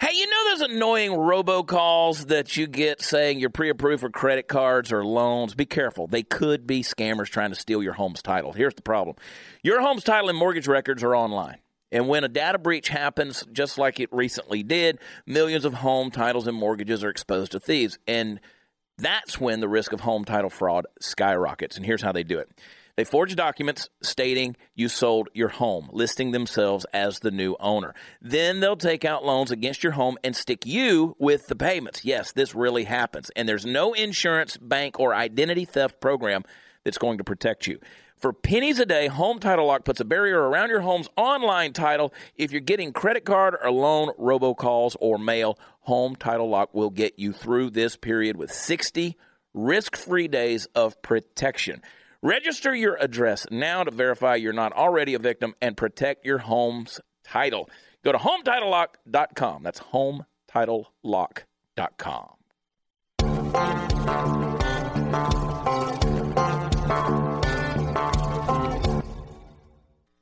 Hey, you know those annoying robocalls that you get saying you're pre-approved for credit cards or loans? Be careful. They could be scammers trying to steal your home's title. Here's the problem. Your home's title and mortgage records are online. And when a data breach happens, just like it recently did, millions of home titles and mortgages are exposed to thieves. And that's when the risk of home title fraud skyrockets. And here's how they do it. They forge documents stating you sold your home, listing themselves as the new owner. Then they'll take out loans against your home and stick you with the payments. Yes, this really happens. And there's no insurance, bank, or identity theft program that's going to protect you. For pennies a day, Home Title Lock puts a barrier around your home's online title. If you're getting credit card or loan robocalls or mail, Home Title Lock will get you through this period with 60 risk free days of protection. Register your address now to verify you're not already a victim and protect your home's title. Go to HometitleLock.com. That's HometitleLock.com.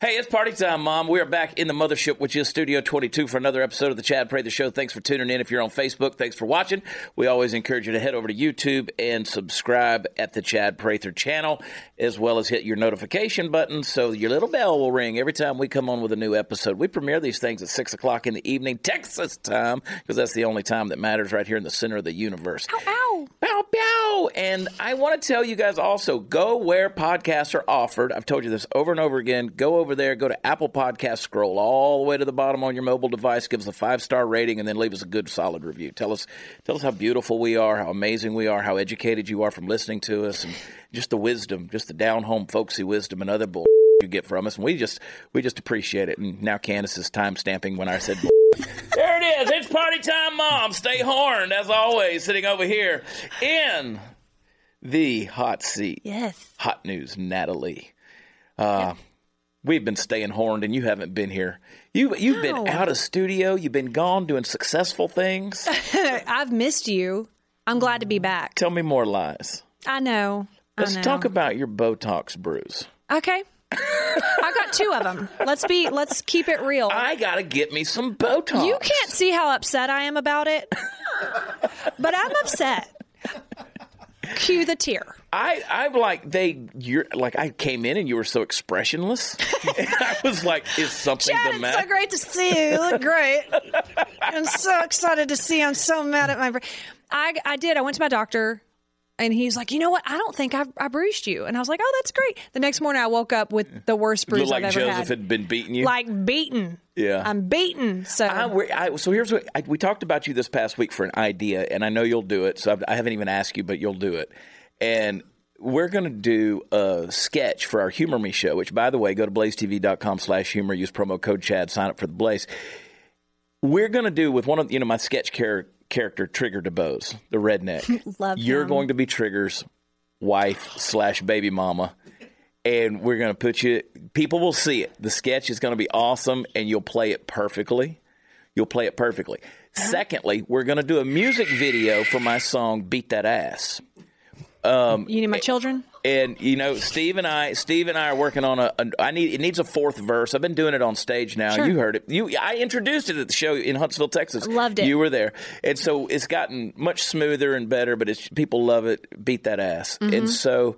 Hey, it's party time, Mom. We are back in the mothership, which is Studio 22, for another episode of the Chad Prather Show. Thanks for tuning in. If you're on Facebook, thanks for watching. We always encourage you to head over to YouTube and subscribe at the Chad Prather channel, as well as hit your notification button so your little bell will ring every time we come on with a new episode. We premiere these things at 6 o'clock in the evening, Texas time, because that's the only time that matters right here in the center of the universe. Ow, ow. Bow, bow. And I want to tell you guys also go where podcasts are offered. I've told you this over and over again. Go over there, go to Apple Podcast, scroll all the way to the bottom on your mobile device, give us a five star rating, and then leave us a good solid review. Tell us tell us how beautiful we are, how amazing we are, how educated you are from listening to us, and just the wisdom, just the down home folksy wisdom and other bull you get from us. And we just we just appreciate it. And now Candace is time stamping when I said. There it is. It's party time, Mom. Stay horned, as always, sitting over here in the hot seat. Yes. Hot news, Natalie. Uh, We've been staying horned, and you haven't been here. You you've been out of studio. You've been gone doing successful things. I've missed you. I'm glad to be back. Tell me more lies. I know. Let's know. talk about your Botox bruise. Okay. I got two of them. Let's be. Let's keep it real. I gotta get me some Botox. You can't see how upset I am about it, but I'm upset. Cue the tear. I I'm like they. You're like I came in and you were so expressionless. and I was like, is something Chad, the it's so great to see you. You look great. I'm so excited to see you. I'm so mad at my. I I did. I went to my doctor, and he's like, "You know what? I don't think I, I bruised you." And I was like, "Oh, that's great." The next morning, I woke up with the worst bruise like I've ever Joseph had. had been beating you. Like beaten. Yeah. I'm beaten. So I, I, so here's what I, we talked about you this past week for an idea, and I know you'll do it. So I've, I haven't even asked you, but you'll do it. And we're going to do a sketch for our Humor Me show. Which, by the way, go to blazetv.com/slash humor. Use promo code Chad. Sign up for the Blaze. We're going to do with one of you know my sketch char- character Trigger DeBose, the redneck. Love You're him. going to be Trigger's wife slash baby mama. And we're going to put you, people will see it. The sketch is going to be awesome and you'll play it perfectly. You'll play it perfectly. Uh-huh. Secondly, we're going to do a music video for my song Beat That Ass. Um, you need my eh, children. And you know, Steve and I, Steve and I are working on a. a I need it needs a fourth verse. I've been doing it on stage now. Sure. You heard it. You, I introduced it at the show in Huntsville, Texas. Loved it. You were there, and so it's gotten much smoother and better. But it's people love it. Beat that ass, Mm-hmm. and so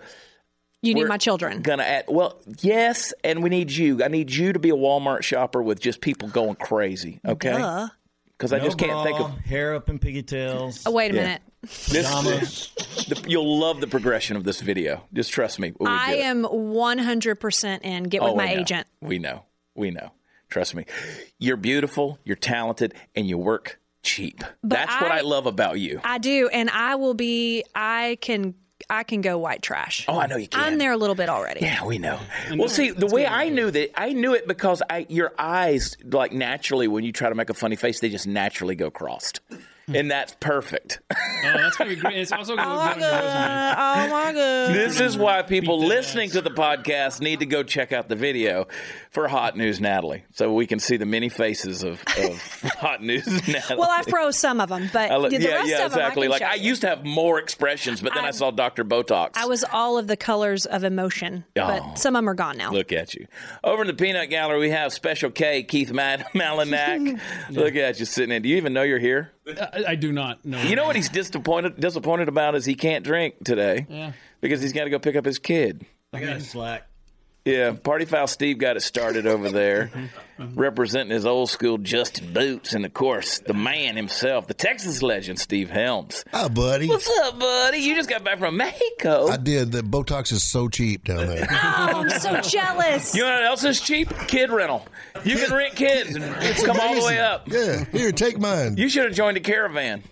You need we're my children. Gonna add. Well, yes, and we need you. I need you to be a Walmart shopper with just people going crazy. Okay, Duh. because I No just can't bra, think of hair up in pigtails. Oh, wait a Yeah. minute. This. the, you'll love the progression of this video. Just trust me. we I am 100% in. Get with Oh, my we agent. We know. We know. Trust me. You're beautiful, you're talented, and you work cheap. That's what I- I love about you. I do, and I will be. I can. I can go white trash. Oh, I know you can. I'm there a little bit already. Yeah, we know. Well, see, the way I knew that, I knew it because I, your eyes, like naturally, when you try to make a funny face, they just naturally go crossed, Hmm. and that's perfect. Oh, that's gonna be great. It's also gonna Oh look my good on your resume. god! Oh my god! This is why people Beat that listening ass. to the podcast need to go check out the video for Hot News Natalie, so we can see the many faces of, of Hot News Natalie. Well, I froze some of them, but I lo- the yeah, rest yeah, of them exactly. I can like show I you. used to have more expressions, but then I, I- saw Doctor Botox. I was all of the colors of emotion, Oh. but some of them are gone now. Look at you. Over in the peanut gallery, we have Special K, Keith Mad- Malinak. Look at you sitting in. Do you even know you're here? I, I do not know. You know what he's disappointed disappointed about is he can't drink today Yeah. because he's got to go pick up his kid. I got slack. Yeah, Party Foul Steve got it started over there, representing his old school Justin Boots, and of course the man himself, the Texas legend Steve Helms. Hi, buddy. What's up, buddy? You just got back from Mexico. I did. The Botox is so cheap down there. Oh, I'm so jealous. You know what else is cheap? Kid rental. You can rent kids and it's come all the way up. Yeah, here, take mine. You should have joined a caravan.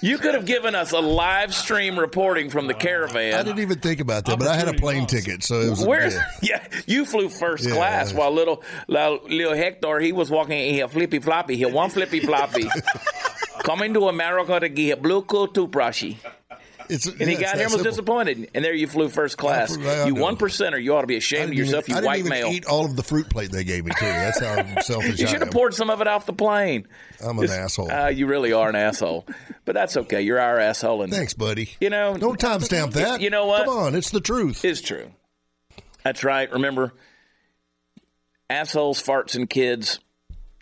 You could have given us a live stream reporting from the uh, caravan. I didn't even think about that, but I had a plane cost. ticket, so it was. Where? yeah. Yeah, you flew first Yeah. class while little little, little Hector he was walking in here flippy floppy. He one flippy floppy. Coming to America to get a blue cool toothbrushy. It's, And he got it's here and was disappointed. And there you flew first class. I you one percenter. You ought to be ashamed of didn't even- yourself, you I didn't white male. eat all of the fruit plate they gave me too. That's how selfish You should have poured some of it off the plane. I'm an asshole. Uh, you really are an asshole. But that's okay. You're our asshole. And Thanks, buddy. You know, Don't timestamp that. You know what? Come on, it's the truth. is true. That's right. Remember, assholes, farts, and kids.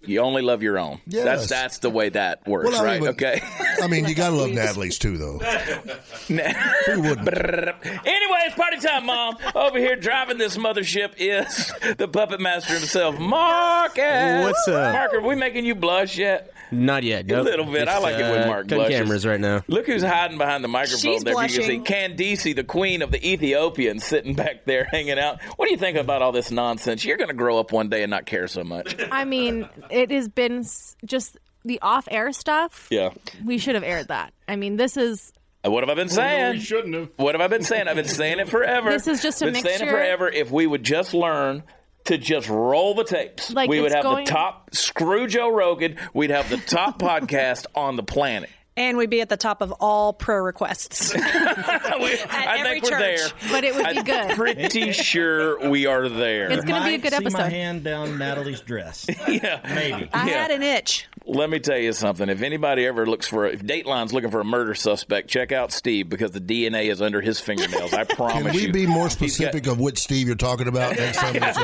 You only love your own. Yes. That's that's the way that works, Well, right? mean, but- okay. I mean, you gotta love Natalie's too, though. Who wouldn't? anyway, it's party time, Mom. Over here driving this mothership is the puppet master himself, Marcus. What's up? Mark, are we making you blush yet? Not yet. Nope. A little bit. I like it when uh, Mark blushes. cameras right now. Look who's hiding behind the microphone She's there. You blushing. can see Candice, the queen of the Ethiopians, sitting back there hanging out. What do you think about all this nonsense? You're going to grow up one day and not care so much. I mean, it has been just the off-air stuff. Yeah. We should have aired that. I mean, this is What have I been saying? we shouldn't have. What have I been saying? I've been saying it forever. This is just a been saying it mixture- forever. If we would just learn to just roll the tapes, Like, we would have going- the top. Screw Joe Rogan. We'd have the top podcast on the planet. And we'd be at the top of all prayer requests. We- I every think we're there. church. but it would be I'm good. pretty sure we are there. It's gonna be a Might good see my episode. hand down Natalie's dress. yeah. Maybe. I Yeah. had an itch. Let me tell you something. If anybody ever looks for, if Dateline's looking for a murder suspect, check out Steve because the DNA is under his fingernails. I promise Can we you. be more He's got- specific of which Steve you're talking about next time? it's-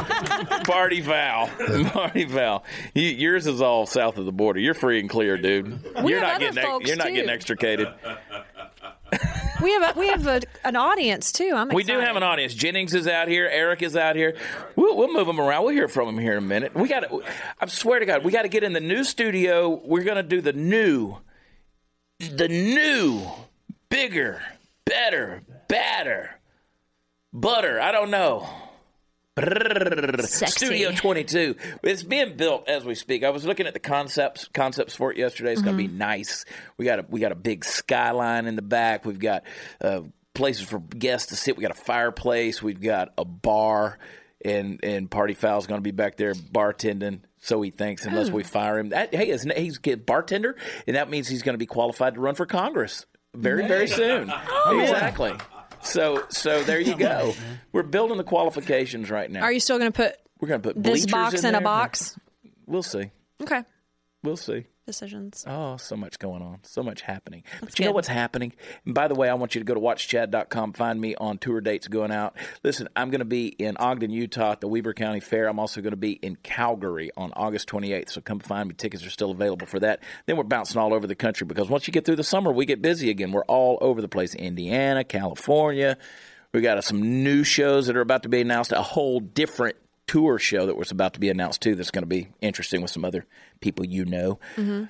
Party foul, party foul. You, yours is all south of the border. You're free and clear, dude. We you're not getting ex- folks, you're not too. getting extricated. We have a, we have a, an audience too. I'm We do have an audience. Jennings is out here. Eric is out here. We'll, we'll move them around. We'll hear from them here in a minute. We got. I swear to God, we got to get in the new studio. We're going to do the new, the new, bigger, better, badder, butter. I don't know. Sexy. Studio 22. It's being built as we speak. I was looking at the concepts concepts for it yesterday. It's going to be nice. We got a we got a big skyline in the back. We've got uh, places for guests to sit. We got a fireplace. We've got a bar, and and Party Foul's going to be back there bartending. So he thinks, unless we fire him. That, hey, isn't he's a bartender, and that means he's going to be qualified to run for Congress very very soon. exactly. So so there you go. We're building the qualifications right now. Are you still going to put We're going to put this box in, in, a box? We'll see. Okay. We'll see. Decisions. Oh, so much going on. So much happening. but you know what's happening? And by the way, I want you to go to watchchad.com, find me on tour dates going out. Listen, I'm going to be in Ogden, Utah at the Weber County Fair. I'm also going to be in Calgary on August 28th. So come find me. Tickets are still available for that. Then we're bouncing all over the country because once you get through the summer, we get busy again. We're all over the place Indiana, California. We got some new shows that are about to be announced, a whole different tour show that was about to be announced too that's going to be interesting with some other people you know. Mm-hmm.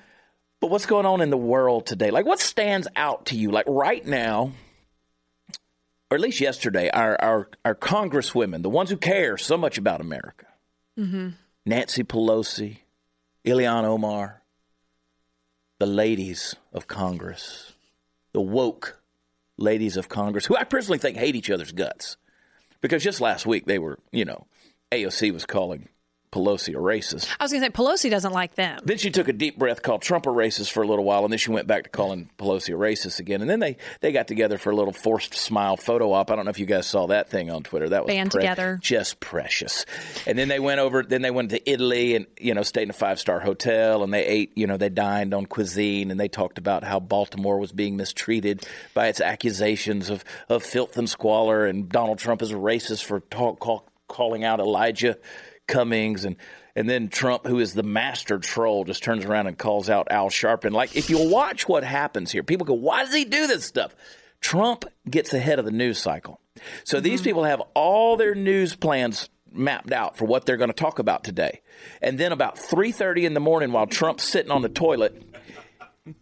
But what's going on in the world today? Like, what stands out to you? Like, right now, or at least yesterday, our, our, our congresswomen, the ones who care so much about America, mm-hmm. Nancy Pelosi, Ilhan Omar, the ladies of Congress, the woke ladies of Congress, who I personally think hate each other's guts. Because just last week, they were, you know, AOC was calling Pelosi a racist. I was going to say Pelosi doesn't like them. Then she took a deep breath, called Trump a racist for a little while, and then she went back to calling Pelosi a racist again. And then they, they got together for a little forced smile photo op. I don't know if you guys saw that thing on Twitter. That was Band together. just precious. And then they went over. Then they went to Italy and you know stayed in a five star hotel and they ate. You know they dined on cuisine and they talked about how Baltimore was being mistreated by its accusations of of filth and squalor and Donald Trump is a racist for talk, call, calling out Elijah Cummings and and then Trump, who is the master troll, just turns around and calls out Al Sharpton. Like if you watch what happens here, people go, "Why does he do this stuff?" Trump gets ahead of the news cycle. So these mm-hmm. people have all their news plans mapped out for what they're going to talk about today. And then about 3:30 in the morning while Trump's sitting on the toilet,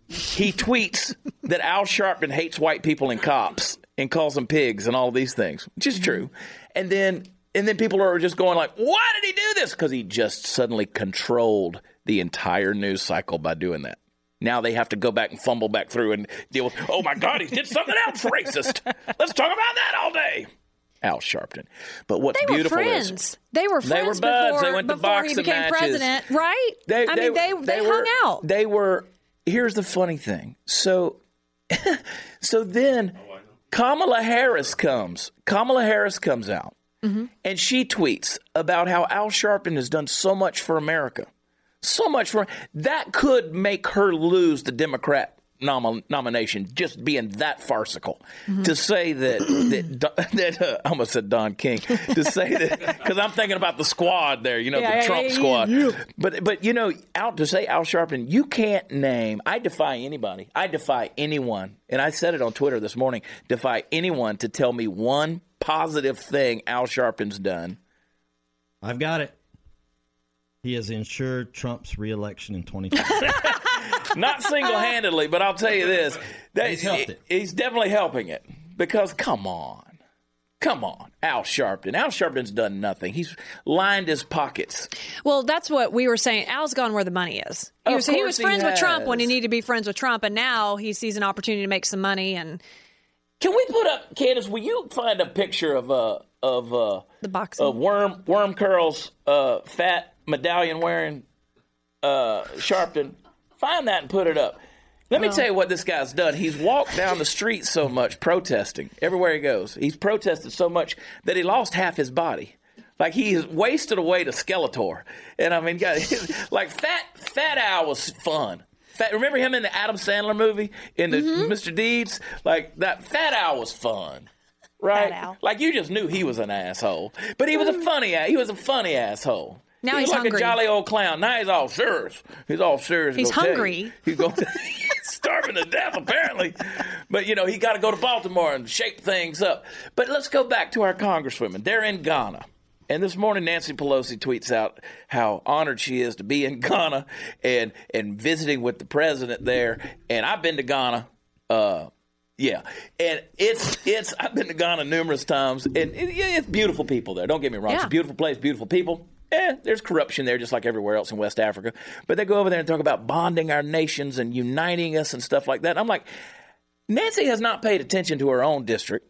he tweets that Al Sharpton hates white people and cops and calls them pigs and all these things, which is mm-hmm. true. And then and then people are just going like, "Why did he do this?" Because he just suddenly controlled the entire news cycle by doing that. Now they have to go back and fumble back through and deal with, "Oh my God, he did something else racist." Let's talk about that all day. Al Sharpton. But what's They were beautiful friends. is They were friends. They were friends buds. before, They went to before he became matches. president, right? They, I mean, they they, were, hung out. They were. Here's the funny thing. So, so then oh, Kamala Harris comes. Kamala Harris comes out, Mm-hmm. and she tweets about how Al Sharpton has done so much for America, so much for that could make her lose the Democrat nom- nomination. Just being that farcical Mm-hmm. to say that that that uh, I almost said Don King to say that because I'm thinking about the squad there, you know, Yeah, the Trump yeah, squad. yeah. But but you know, out to say Al Sharpton, you can't name. I defy anybody. I defy anyone, and I said it on Twitter this morning. Defy anyone to tell me one positive thing Al Sharpton's done. I've got it. He has ensured Trump's reelection in 2020. Not single handedly, but I'll tell you this: that He's helped it. He's definitely helping it because come on. Come on, Al Sharpton. Al Sharpton's done nothing. He's lined his pockets. Well, that's what we were saying. Al's gone where the money is. He Of was, he course was he friends with Trump when he needed to be friends with Trump, and now he sees an opportunity to make some money. And Can we put up, Candace? Will you find a picture of uh of uh The box of worm worm curls, uh, fat medallion wearing uh Sharpton? Find that and put it up. Let me tell you what this guy's done. He's walked down the street so much protesting everywhere he goes. He's protested so much that he lost half his body. Like he's wasted away to Skeletor. And I mean, God, like Fat Fat Al was fun. Fat, remember him in the Adam Sandler movie in the Mm-hmm. Mr. Deeds? Like that Fat Al was fun. Right? Like you just knew he was an asshole. But he was a funny he was a funny asshole. Now he he's like hungry. a jolly old clown. Now he's all serious. He's all serious. He's gonna tell you. hungry. He's going starving to death apparently. But you know, he got to go to Baltimore and shake things up. But let's go back to our congresswomen. They're in Ghana. And this morning, Nancy Pelosi tweets out how honored she is to be in Ghana and and visiting with the president there. And I've been to Ghana. Uh, yeah, and it's it's I've been to Ghana numerous times, and it, it's beautiful people there. Don't get me wrong; it's a beautiful place, beautiful people. Eh, there's corruption there, just like everywhere else in West Africa. But they go over there and talk about bonding our nations and uniting us and stuff like that. I'm like, Nancy has not paid attention to her own district.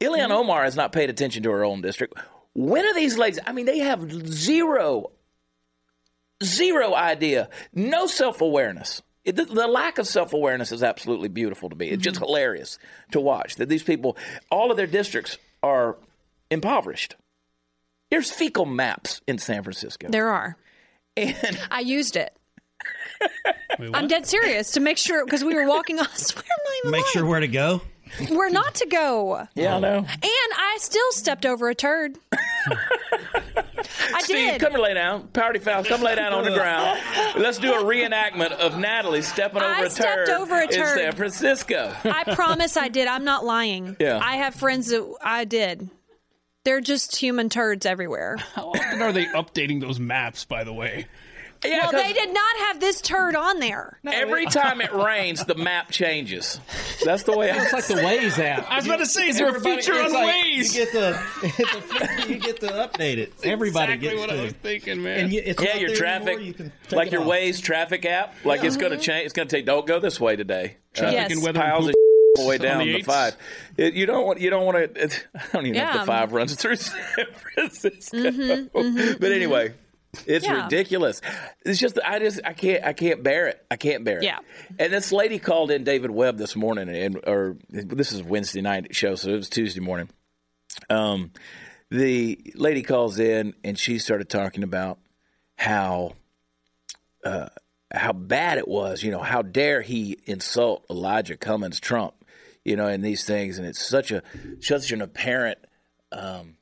Ilhan Omar has not paid attention to her own district. When are these ladies? I mean, they have zero, zero idea, no self awareness. The, the lack of self awareness is absolutely beautiful to me. It's just mm-hmm. hilarious to watch that these people, all of their districts are impoverished. There's fecal maps in San Francisco. there are. and I used it. Wait, I'm dead serious to make sure because we were walking. I swear, I'm not even Make sure where to go. Where not to go. yeah, I know. And I still stepped over a turd. I Steve, did. come and lay down. Party foul, come lay down on the ground. Let's do a reenactment of Natalie stepping over I a turd I stepped over a in turd. San Francisco. I promise I did. I'm not lying. Yeah. I have friends that I did. They're just human turds everywhere. How often are they updating those maps? By the way, Yeah, Well, 'cause they did not have this turd on there. every time it rains, the map changes. That's the way I. It's like the Waze app. I was about to say, is there a feature it's on like Waze? You get the, the you get to update it. Everybody exactly gets what to. I was thinking, man. And you, it's Yeah, your traffic, anymore, you like your off. Waze traffic app, like it's going to mm-hmm. change. It's going to take. Don't go this way today. Uh, traffic Yes. and weather piles and of all the way down the the five. It, you don't want. You don't want to. I don't even know if the five runs through San Francisco. Mm-hmm, mm-hmm. but anyway, It's Yeah. ridiculous. It's just I just I can't I can't bear it. I can't bear it. Yeah. And this lady called in David Webb this morning, and or this is Wednesday night show, so it was Tuesday morning. Um, the lady calls in and she started talking about how uh, how bad it was. You know, how dare he insult Elijah Cummings Trump? You know, and these things, and it's such a such an apparent um,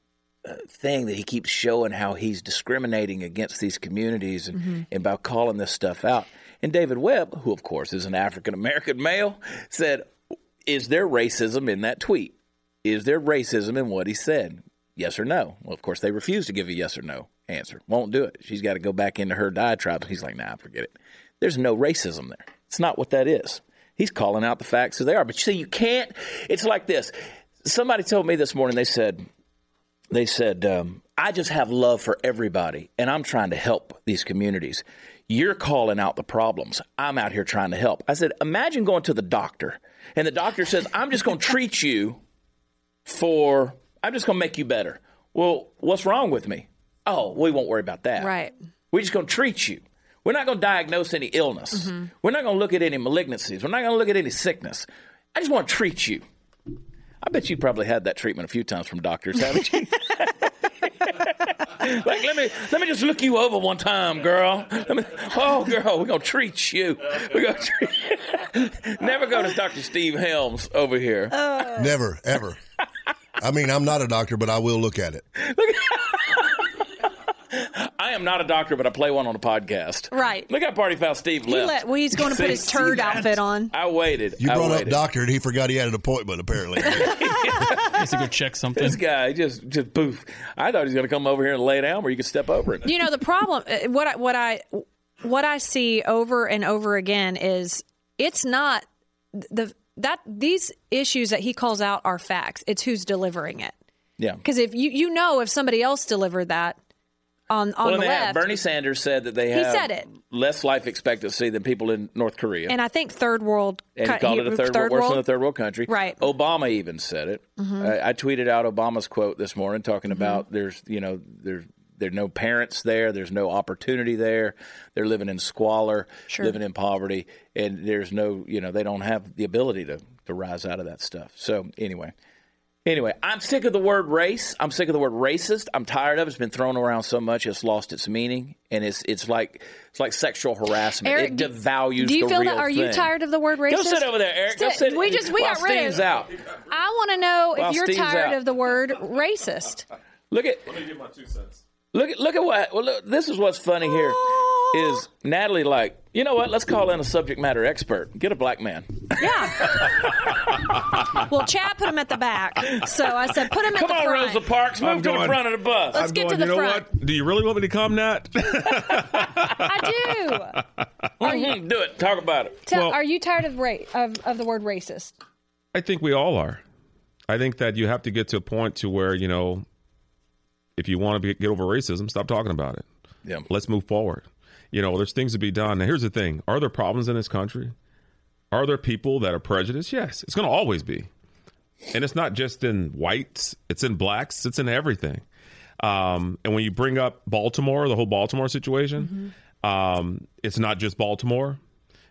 thing that he keeps showing how he's discriminating against these communities and, mm-hmm. and by calling this stuff out. And David Webb, who of course is an African American male, said, "Is there racism in that tweet? Is there racism in what he said? Yes or no?" Well, of course they refuse to give a yes or no answer. Won't do it. She's got to go back into her diatribe. He's like, "Nah, forget it. There's no racism there. It's not what that is." He's calling out the facts as they are. But you see, you can't. It's like this. Somebody told me this morning. They said, they said, um, I just have love for everybody, and I'm trying to help these communities. You're calling out the problems. I'm out here trying to help. I said, imagine going to the doctor, and the doctor says, I'm just going to treat you for, I'm just going to make you better. Well, what's wrong with me? Oh, we won't worry about that. Right. We're just going to treat you. We're not going to diagnose any illness. We're not going to look at any malignancies. We're not going to look at any sickness. I just want to treat you. I bet you probably had that treatment a few times from doctors, haven't you? like let me let me just look you over one time, girl. Let me, oh, girl, we're gonna treat you. We're gonna treat, you. never go to Doctor Steve Helms over here. Never, ever. I mean, I'm not a doctor, but I will look at it. I am not a doctor, but I play one on a podcast. Right. Look how Party Foul Steve He left. let, well, he's going to put his turd outfit on. I waited. You I brought up doctor, and he forgot he had an appointment. Apparently, he Has to go check something. This guy just just poof. I thought he was going to come over here and lay down where you could step over it. You know the problem. uh, What I, what I what I see over and over again is it's not the that these issues that he calls out are facts. It's who's delivering it. Yeah. Because if you you know if somebody else delivered that on on Well, the left, Bernie Sanders said that they have said it. less life expectancy than people in North Korea. and I think third world and he called it a third, world, worse than a third world country. Right. Mm-hmm. Obama even said it. I, I tweeted out Obama's quote this morning, talking about there's you know there's there's no parents there, there's no opportunity there, they're living in squalor, Sure. living in poverty, and there's no you know they don't have the ability to to rise out of that stuff. So anyway. Anyway, I'm sick of the word race. I'm sick of the word racist. I'm tired of it. It's been thrown around so much it's lost its meaning, and it's it's like it's like sexual harassment. Eric, it do- devalues Do you the feel real that? Are you tired of the word racist? Go sit over there, Eric. Go sit. we just we while got rid Steve's of. out. I want to know While if you're Steve's tired out. of the word racist. Look at. Let me get my two cents. Look at look at what. Well, look, this is what's funny here. Oh, Is Natalie like? You know what? Let's call in a subject matter expert. Get a black man. Yeah. well, Chad put him at the back, so I said put him at Come the on, front. Rosa Parks. Move I'm to the front of the bus. Let's get to the you know front. what? Do you really want me to come, Nat? I do. Mhm, Do it. Talk about it. Tell, Well- are you tired of, ra- of of the word racist? I think we all are. I think that you have to get to a point to where you know, if you want to be, get over racism, stop talking about it. Yeah. Let's move forward. You know, there's things to be done. Now, here's the thing: Are there problems in this country? Are there people that are prejudiced? Yes, it's going to always be, and it's not just in whites; it's in blacks; it's in everything. Um, and when you bring up Baltimore, the whole Baltimore situation, um, it's not just Baltimore.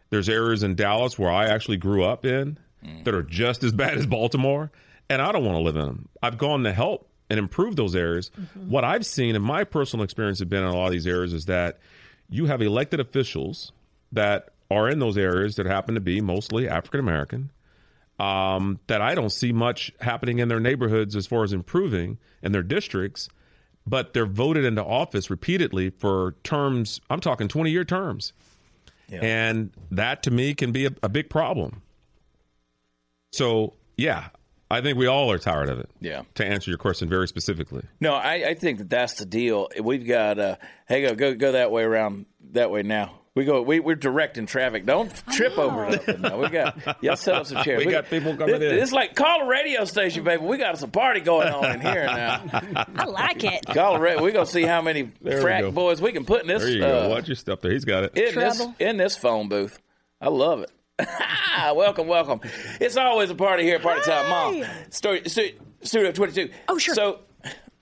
There's areas in Dallas where I actually grew up in that are just as bad as Baltimore, and I don't want to live in them. I've gone to help and improve those areas. What I've seen in my personal experience have been in a lot of these areas is that you have elected officials that are in those areas that happen to be mostly African American. Um, that I don't see much happening in their neighborhoods as far as improving in their districts, but they're voted into office repeatedly for terms. I'm talking 20 year terms. And that to me can be a, a big problem. So, yeah, I think we all are tired of it. Yeah. To answer your question very specifically. No, I, I think that that's the deal. We've got. Uh, hey, go go go that way around that way now. We go. We, we're directing traffic. Don't trip over nothing. Now. We got y'all set up some chairs. We got people coming this, in. It's like call a radio station, baby. We got some party going on in here now. I like it. Call a radio. We're gonna see how many we frat go. boys we can put in this. There you uh, go. Watch your stuff there. He's got it. in this in this phone booth. I love it. welcome, welcome. It's always a party here at Party Time Mom. Story, stu- Studio 22. Oh, sure. So,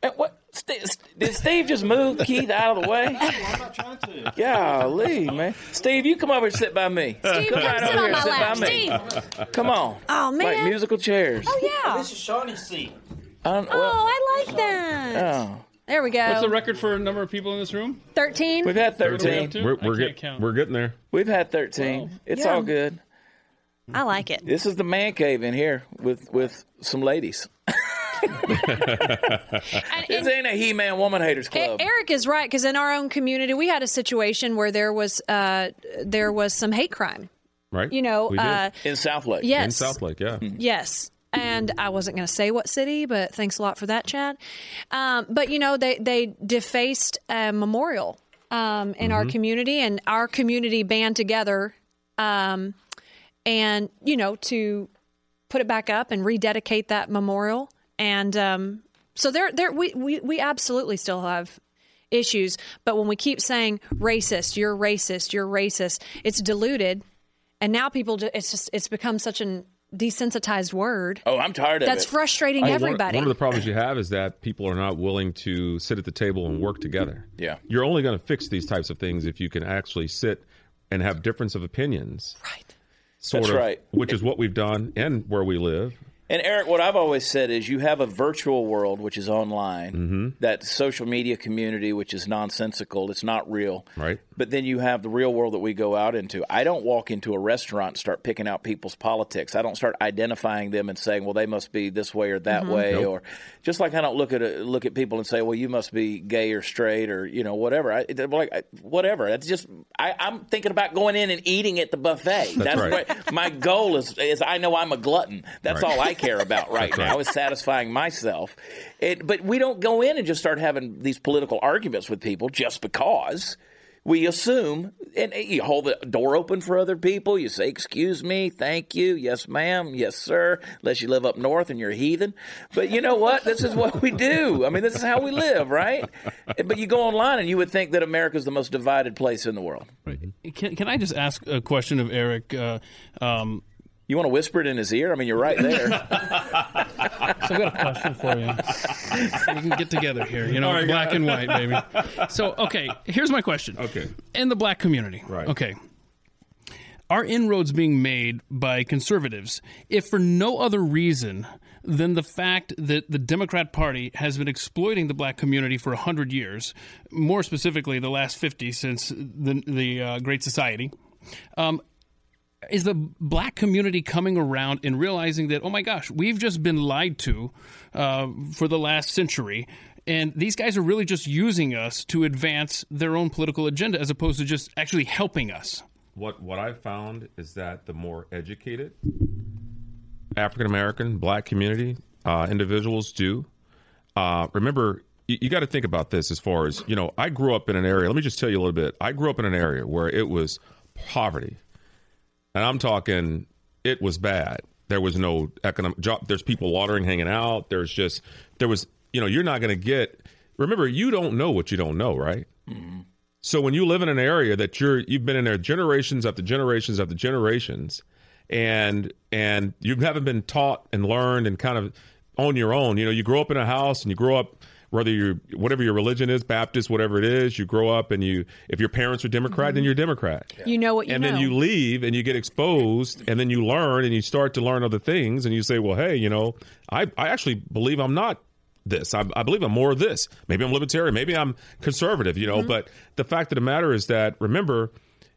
uh, what? St- Did Steve just move Keith out of the way? I'm not trying to. Golly, man. Steve, you come over and sit by me. Steve, come come right sit over on here my and sit lap. by me. Steve. Come on. Oh, man. Like musical chairs. Oh yeah. This is Shawnee's seat. I well, Oh, I like that. oh. There we go. What's the record for number of people in this room? Thirteen. We've had What do we 13. have to? We're, I we're, get, we're getting there. We've had 13. It's Yeah. all good. I like it. This is the man cave in here with, with some ladies. And- This ain't a He-Man woman haters club. Eric is right because in our own community we had a situation where there was uh, there was some hate crime. Right? You know, uh, in Southlake. Yes, in Southlake, yeah. Yes. And I wasn't going to say what city, but thanks a lot for that, Chad. Um, but you know, they they defaced a memorial um, in our community, and our community band together, um, and you know, to put it back up and rededicate that memorial. And um, so there, there, we, we we absolutely still have issues. But when we keep saying racist, you're racist, you're racist, it's diluted, and now people, it's just it's become such an desensitized word. Oh, I'm tired of it. That's it. frustrating Well, one- everybody. One, of the problems you have is that people are not willing to sit at the table and work together. Yeah. You're only going to fix these types of things if you can actually sit and have difference of opinions. right. Sort That's of, right. Which is what we've done and where we live. And Eric, what I've always said is you have a virtual world, which is online, Mm-hmm. that social media community, which is nonsensical, it's not real. Right. But then you have the real world that we go out into. I don't walk into a restaurant and start picking out people's politics. I don't start identifying them and saying, well, they must be this way or that way. Nope. Or just like I don't look at a, look at people and say, well, you must be gay or straight or, you know, whatever. I, like I, whatever. It's just I, I'm thinking about going in and eating at the buffet. That's, right. what my goal is, is I know I'm a glutton. That's Right. all I care about right That's now right. is satisfying myself. It, but we don't go in and just start having these political arguments with people just because. We assume, and you hold the door open for other people. You say, "Excuse me, thank you, yes, ma'am, yes, sir." Unless you live up north and you're heathen, but you know what? This is what we do. I mean, this is how we live, right? But you go online and you would think that America is the most divided place in the world. Can, can I just ask a question of Eric? Uh, um, You want to whisper it in his ear? I mean, you're right there. so I've got a question for you. We can get together here, you know, black and white, baby. So, okay, here's my question. Okay. In the black community, Right. Okay. Are inroads being made by conservatives, if for no other reason than the fact that the Democrat Party has been exploiting the black community for 100 years, more specifically the last 50 since the, the uh, Great Society? Um, is the black community coming around and realizing that oh my gosh we've just been lied to uh, for the last century and these guys are really just using us to advance their own political agenda as opposed to just actually helping us What what I've found is that the more educated African American, Black community uh, individuals do. Uh, remember, you, you got to think about this as far as you know. I grew up in an area. Let me just tell you a little bit. I grew up in an area where it was poverty, and I'm talking it was bad. There was no economic job. There's people watering, hanging out. There's just there was you know you're not going to get. Remember, you don't know what you don't know, right? Mm-hmm. So when you live in an area that you're you've been in there generations after generations after generations, and and you haven't been taught and learned and kind of on your own. You know, you grow up in a house and you grow up whether you're whatever your religion is, Baptist, whatever it is, you grow up and you if your parents are Democrat, then mm-hmm. you're Democrat. You know what you and know. then you leave and you get exposed and then you learn and you start to learn other things and you say, well, hey, you know, I, I actually believe I'm not this. I, I believe I'm more of this. Maybe I'm libertarian. Maybe I'm conservative, you know. Mm-hmm. But the fact of the matter is that, remember,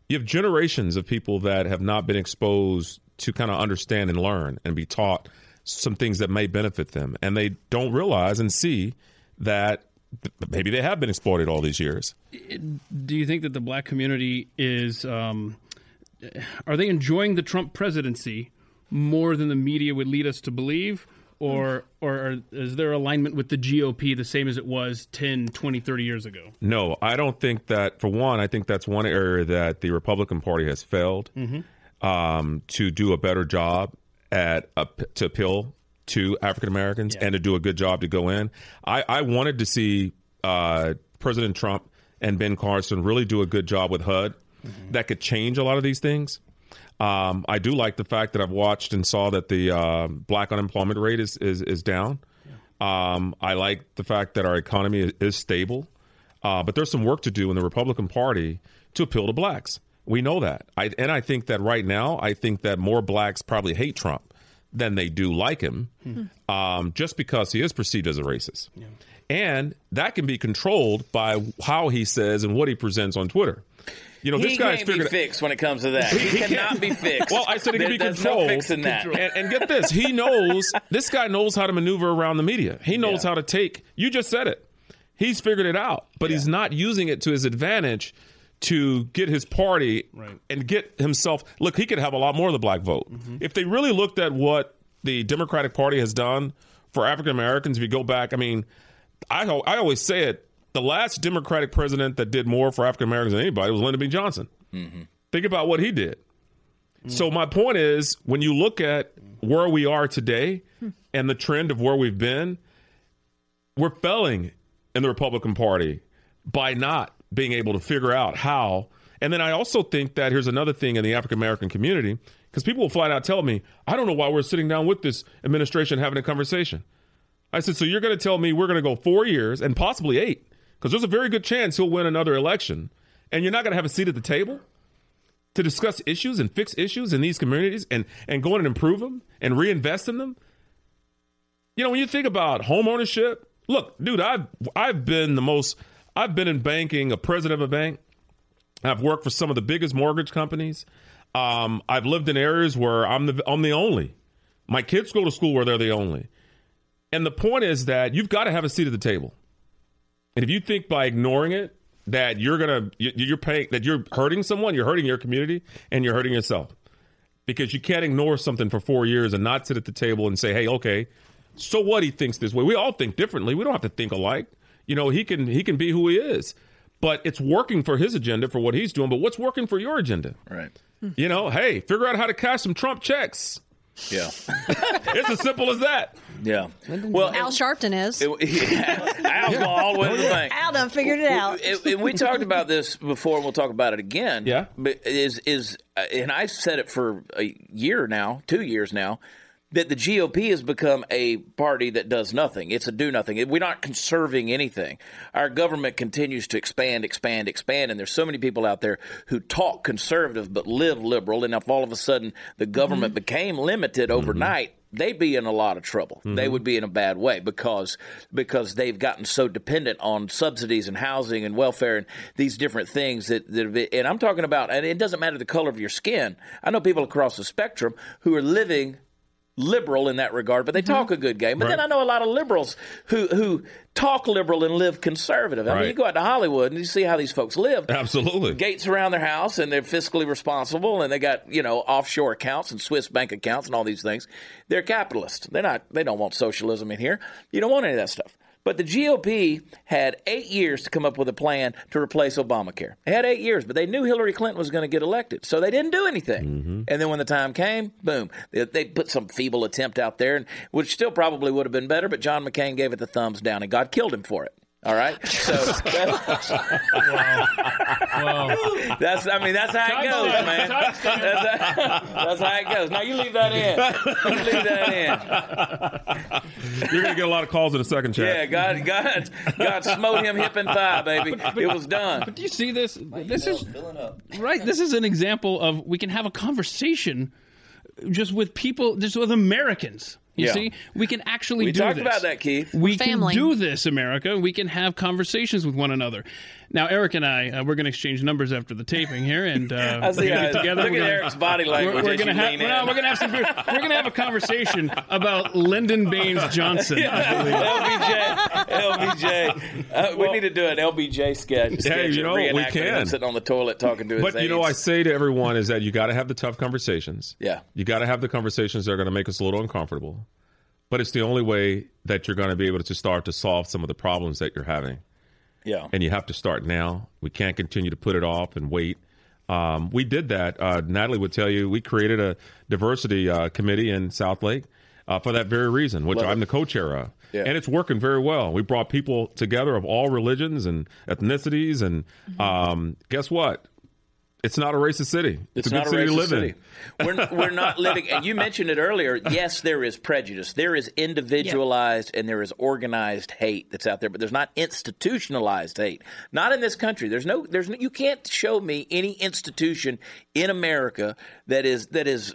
you have generations of people that have not been exposed to kind of understand and learn and be taught some things that may benefit them. And they don't realize and see that maybe they have been exploited all these years. do you think that the black community is um, are they enjoying the trump presidency more than the media would lead us to believe or or is there alignment with the GOP the same as it was 10 20 30 years ago No, I don't think that. For one, I think that's one area that the Republican Party has failed um, to do a better job at uh, to appeal to African Americans and to do a good job to go in. I, I wanted to see uh, President Trump and Ben Carson really do a good job with HUD that could change a lot of these things. Um, I do like the fact that I've watched and saw that the uh, black unemployment rate is is, is down. Um, I like the fact that our economy is, is stable, uh, but there's some work to do in the Republican Party to appeal to blacks. We know that, I, and I think that right now, I think that more blacks probably hate Trump than they do like him, um, just because he is perceived as a racist, and that can be controlled by how he says and what he presents on Twitter. You know, he this guy's can't be figured. fixed when it comes to that. He, cannot be fixed. Well, I said it can There- be there's controlled. No fixing that. And, and get this, he knows this guy knows how to maneuver around the media. He knows Yeah. how to take. You just said it. He's figured it out, but he's not using it to his advantage to get his party Right. and get himself. Look, he could have a lot more of the black vote mm-hmm. if they really looked at what the Democratic Party has done for African Americans. If you go back, I mean, I I always say it. The last Democratic president that did more for African Americans than anybody was Lyndon B. Johnson. Mm-hmm. Think about what he did. Mm. So my point is, when you look at where we are today hmm. and the trend of where we've been, we're failing in the Republican Party by not being able to figure out how. And then I also think that here's another thing in the African American community because people will flat out tell me, I don't know why we're sitting down with this administration having a conversation. I said, so you're going to tell me we're going to go four years and possibly eight because there's a very good chance he'll win another election, and you're not going to have a seat at the table to discuss issues and fix issues in these communities and and go in and improve them and reinvest in them. You know, when you think about home ownership, look, dude, I've I've been the most I've been in banking, a president of a bank. I've worked for some of the biggest mortgage companies. Um, I've lived in areas where I'm the I'm the only. My kids go to school where they're the only. And the point is that you've got to have a seat at the table. And if you think by ignoring it that you're gonna you- you're paying that you're hurting someone, you're hurting your community, and you're hurting yourself because you can't ignore something for four years and not sit at the table and say, "Hey, okay, so what? He thinks this way. We all think differently. We don't have to think alike. You know, he can he can be who he is, but it's working for his agenda for what he's doing. But what's working for your agenda? Right. You know, hey, figure out how to cash some Trump checks. Yeah. It's as simple as that. Yeah. Well, Al Sharpton is. it, yeah, Al's all the way to the bank. Al done figured it out. And- and we talked about this before, and we'll talk about it again. Yeah. but is is uh, and I've said it for a year now, two years now, that the GOP has become a party that does nothing. It's a do nothing. We're not conserving anything. Our government continues to expand, expand, expand, and there's so many people out there who talk conservative but live liberal. And if all of a sudden the government mm-hmm. became limited mm-hmm. overnight, they'd be in a lot of trouble. They mm-hmm. would be in a bad way because because they've gotten so dependent on subsidies and housing and welfare and these different things that, that and I'm talking about and it doesn't matter the color of your skin. I know people across the spectrum who are living liberal in that regard, but they mm-hmm. talk a good game. But then I know a lot of liberals who who talk liberal and live conservative. I mean, you go out to Hollywood and you see how these folks live Absolutely. gates around their house and they're fiscally responsible and they got you know offshore accounts and Swiss bank accounts and all these things. They're capitalists. They're not. They don't want socialism in here. You don't want any of that stuff. But the GOP had eight years to come up with a plan to replace Obamacare. They had eight years, but they knew Hillary Clinton was going to get elected, so they didn't do anything. Mm-hmm. And then when the time came, boom, they, they put some feeble attempt out there, and which still probably would have been better. But John McCain gave it the thumbs down, and God killed him for it. All right, so that's, that's I mean that's how it goes, man. That's how, that's how it goes. Now you leave that in. You leave that in. You're going to get a lot of calls in a second, in. chat. Yeah, God, God, God smote him hip and thigh, baby. It was done. But do you see this? This is right. This is an example of we can have a conversation just with people, just with Americans. You Yeah. see, we can actually We do talked this. about that, Keith. We family. can do this, America. We can have conversations with one another. Now, Eric and I, uh, we're going to exchange numbers after the taping here, and uh, I we're see going to get together. look We're at gonna- Eric's body We're, language we're gonna have lean no, we're gonna have some. We're gonna have a conversation about Lyndon Baines Johnson. I believe. LBJ, LBJ. Uh, we need to do an LBJ sketch. sketch you know, we reenactment of him can. sitting on the toilet talking to his But you know, I say to everyone is that you got to have the tough conversations. Yeah. You got to have the conversations that are going to make us a little uncomfortable. But it's the only way that you're going to be able to start to solve some of the problems that you're having. Yeah, And you have to start now. We can't continue to put it off and wait. Um, we did that. Uh, Natalie would tell you we created a diversity uh, committee in Southlake uh, for that very reason, which Love I'm it. the co-chair of. Yeah. And it's working very well. We brought people together of all religions and ethnicities, and um, guess what? It's not a racist city. It's, It's a not good a city to live in. We're, we're not living, and you mentioned it earlier. Yes, there is prejudice. There is individualized and there is organized hate that's out there, but there's not institutionalized hate. Not in this country. There's no. There's no. You can't show me any institution in America that is that is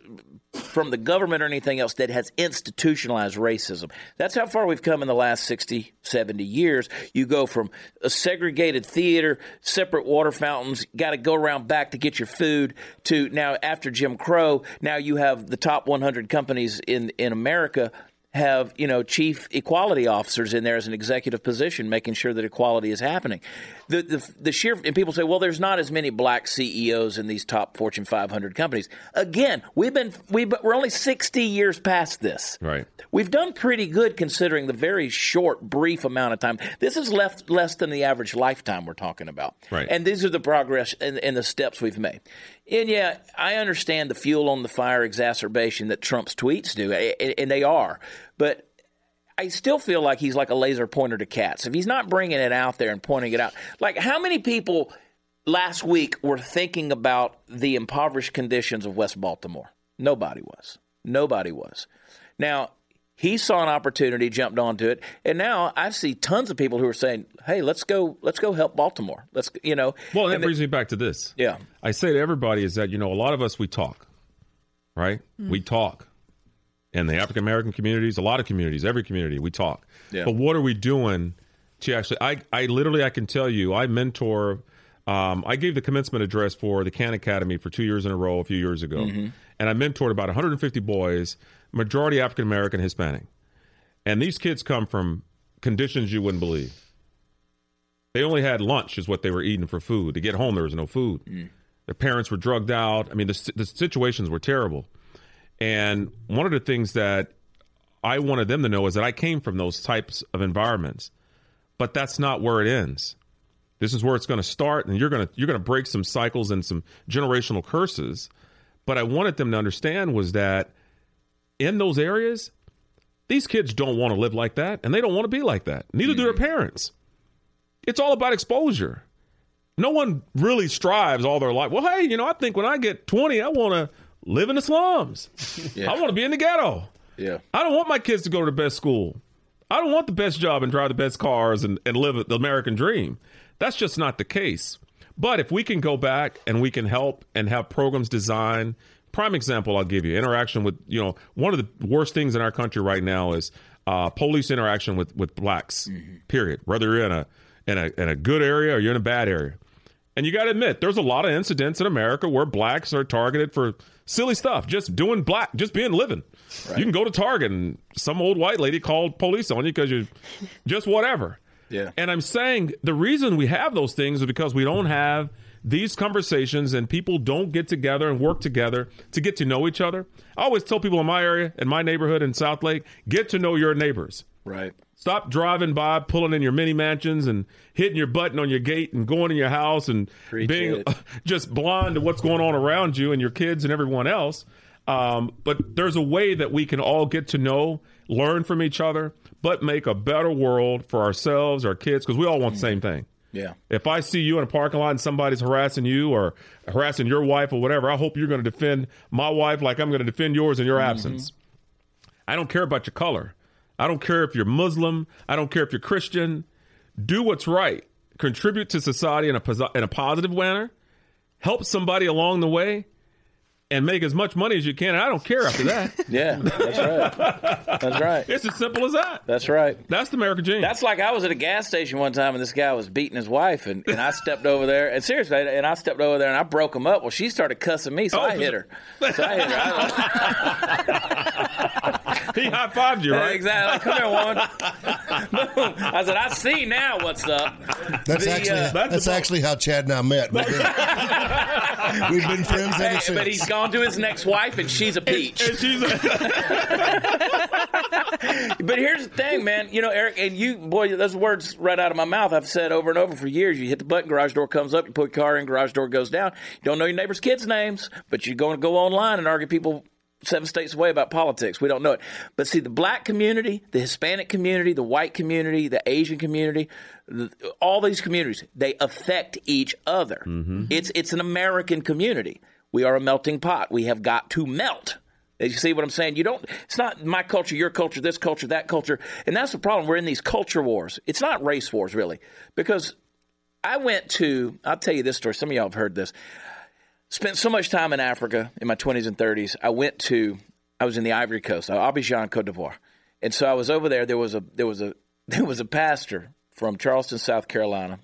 from the government or anything else that has institutionalized racism. That's how far we've come in the last 60, 70 years. You go from a segregated theater, separate water fountains, got to go around back to get your food, to now after Jim Crow, now you have the top 100 companies in, in America have you know chief equality officers in there as an executive position, making sure that equality is happening. The the, the sheer and people say, well, there's not as many black CEOs in these top Fortune 500 companies. Again, we've been we we're only 60 years past this. Right. We've done pretty good considering the very short, brief amount of time. This is left less than the average lifetime we're talking about. Right. And these are the progress and, and the steps we've made. And yeah, I understand the fuel on the fire exacerbation that Trump's tweets do, and they are. But I still feel like he's like a laser pointer to cats. If he's not bringing it out there and pointing it out, like how many people last week were thinking about the impoverished conditions of West Baltimore? Nobody was. Nobody was. Now, he saw an opportunity, jumped onto it, and now I see tons of people who are saying, "Hey, let's go, let's go help Baltimore." Let's, you know. Well, that and they- brings me back to this. yeah, I say to everybody is that you know a lot of us we talk, right? Mm. We talk, in the African American communities, a lot of communities, every community we talk. Yeah. But what are we doing to actually? I I literally I can tell you I mentor. Um, I gave the commencement address for the Khan Academy for two years in a row a few years ago, and I mentored about 150 boys, majority African American, Hispanic, and these kids come from conditions you wouldn't believe. They only had lunch, is what they were eating for food. To get home, there was no food. Their parents were drugged out. I mean, the, the situations were terrible. And one of the things that I wanted them to know is that I came from those types of environments, but that's not where it ends. This is where it's going to start, and you're going to you're going to break some cycles and some generational curses. But I wanted them to understand was that in those areas, these kids don't want to live like that, and they don't want to be like that. Neither do their mm-hmm. parents. It's all about exposure. No one really strives all their life. Well, hey, you know, I think when I get 20, I want to live in the slums. Yeah. I want to be in the ghetto. yeah, I don't want my kids to go to the best school. I don't want the best job and drive the best cars and, and live the American dream. That's just not the case. But if we can go back and we can help and have programs designed, prime example I'll give you interaction with, you know, one of the worst things in our country right now is uh, police interaction with, with blacks, period. Whether you're in a, in, a, in a good area or you're in a bad area. And you got to admit, there's a lot of incidents in America where blacks are targeted for silly stuff, just doing black, just being living. You can go to Target and some old white lady called police on you because you're just whatever. Yeah. And I'm saying the reason we have those things is because we don't have these conversations and people don't get together and work together to get to know each other. I always tell people in my area, in my neighborhood in Southlake, get to know your neighbors. Right. Stop driving by, pulling in your mini mansions and hitting your button on your gate and going in your house and Preach being it. just blind to what's going on around you and your kids and everyone else. Um, but there's a way that we can all get to know, learn from each other, but make a better world for ourselves, our kids, because we all want the same thing. Yeah. If I see you in a parking lot and somebody's harassing you or harassing your wife or whatever, I hope you're going to defend my wife like I'm going to defend yours in your absence. I don't care about your color. I don't care if you're Muslim. I don't care if you're Christian. Do what's right. Contribute to society in a in a positive manner. Help somebody along the way, and make as much money as you can. And I don't care after that. Yeah, that's right. That's right. it's as simple as that. That's right. That's the American dream. That's like I was at a gas station one time and this guy was beating his wife and, and I stepped over there and seriously and I stepped over there and I broke him up. Well, she started cussing me, so Oh, I hit her. So I hit her. I, he high fived you, right? exactly. Like, Come here, woman. Boom. I said, I see now what's up. That's The, actually uh, that's, actually how Chad and I met. We've been, we've been friends ever Hey, since. but he's gone to his next wife and she's a peach. And she's But here's the thing, man. You know, Eric, and you, boy, those words right out of my mouth. I've said over and over for years. You hit the button, garage door comes up. You put your car in, garage door goes down. You don't know your neighbor's kids' names, but you're going to go online and argue people's seven states away about politics. We don't know it. But see, the black community, the Hispanic community, the white community, the Asian community, the, all these communities, they affect each other. Mm-hmm. It's it's an American community. We are a melting pot. We have got to melt. You see what I'm saying? You don't. It's not my culture, your culture, this culture, that culture, and that's the problem. We're in these culture wars. It's not race wars really, because I went to. I'll tell you this story. Some of y'all have heard this. Spent so much time in Africa in my 20s and 30s. I went to. I was in the Ivory Coast, uh, Abidjan, Cote d'Ivoire, and so I was over there. There was a there was a there was a pastor from Charleston, South Carolina,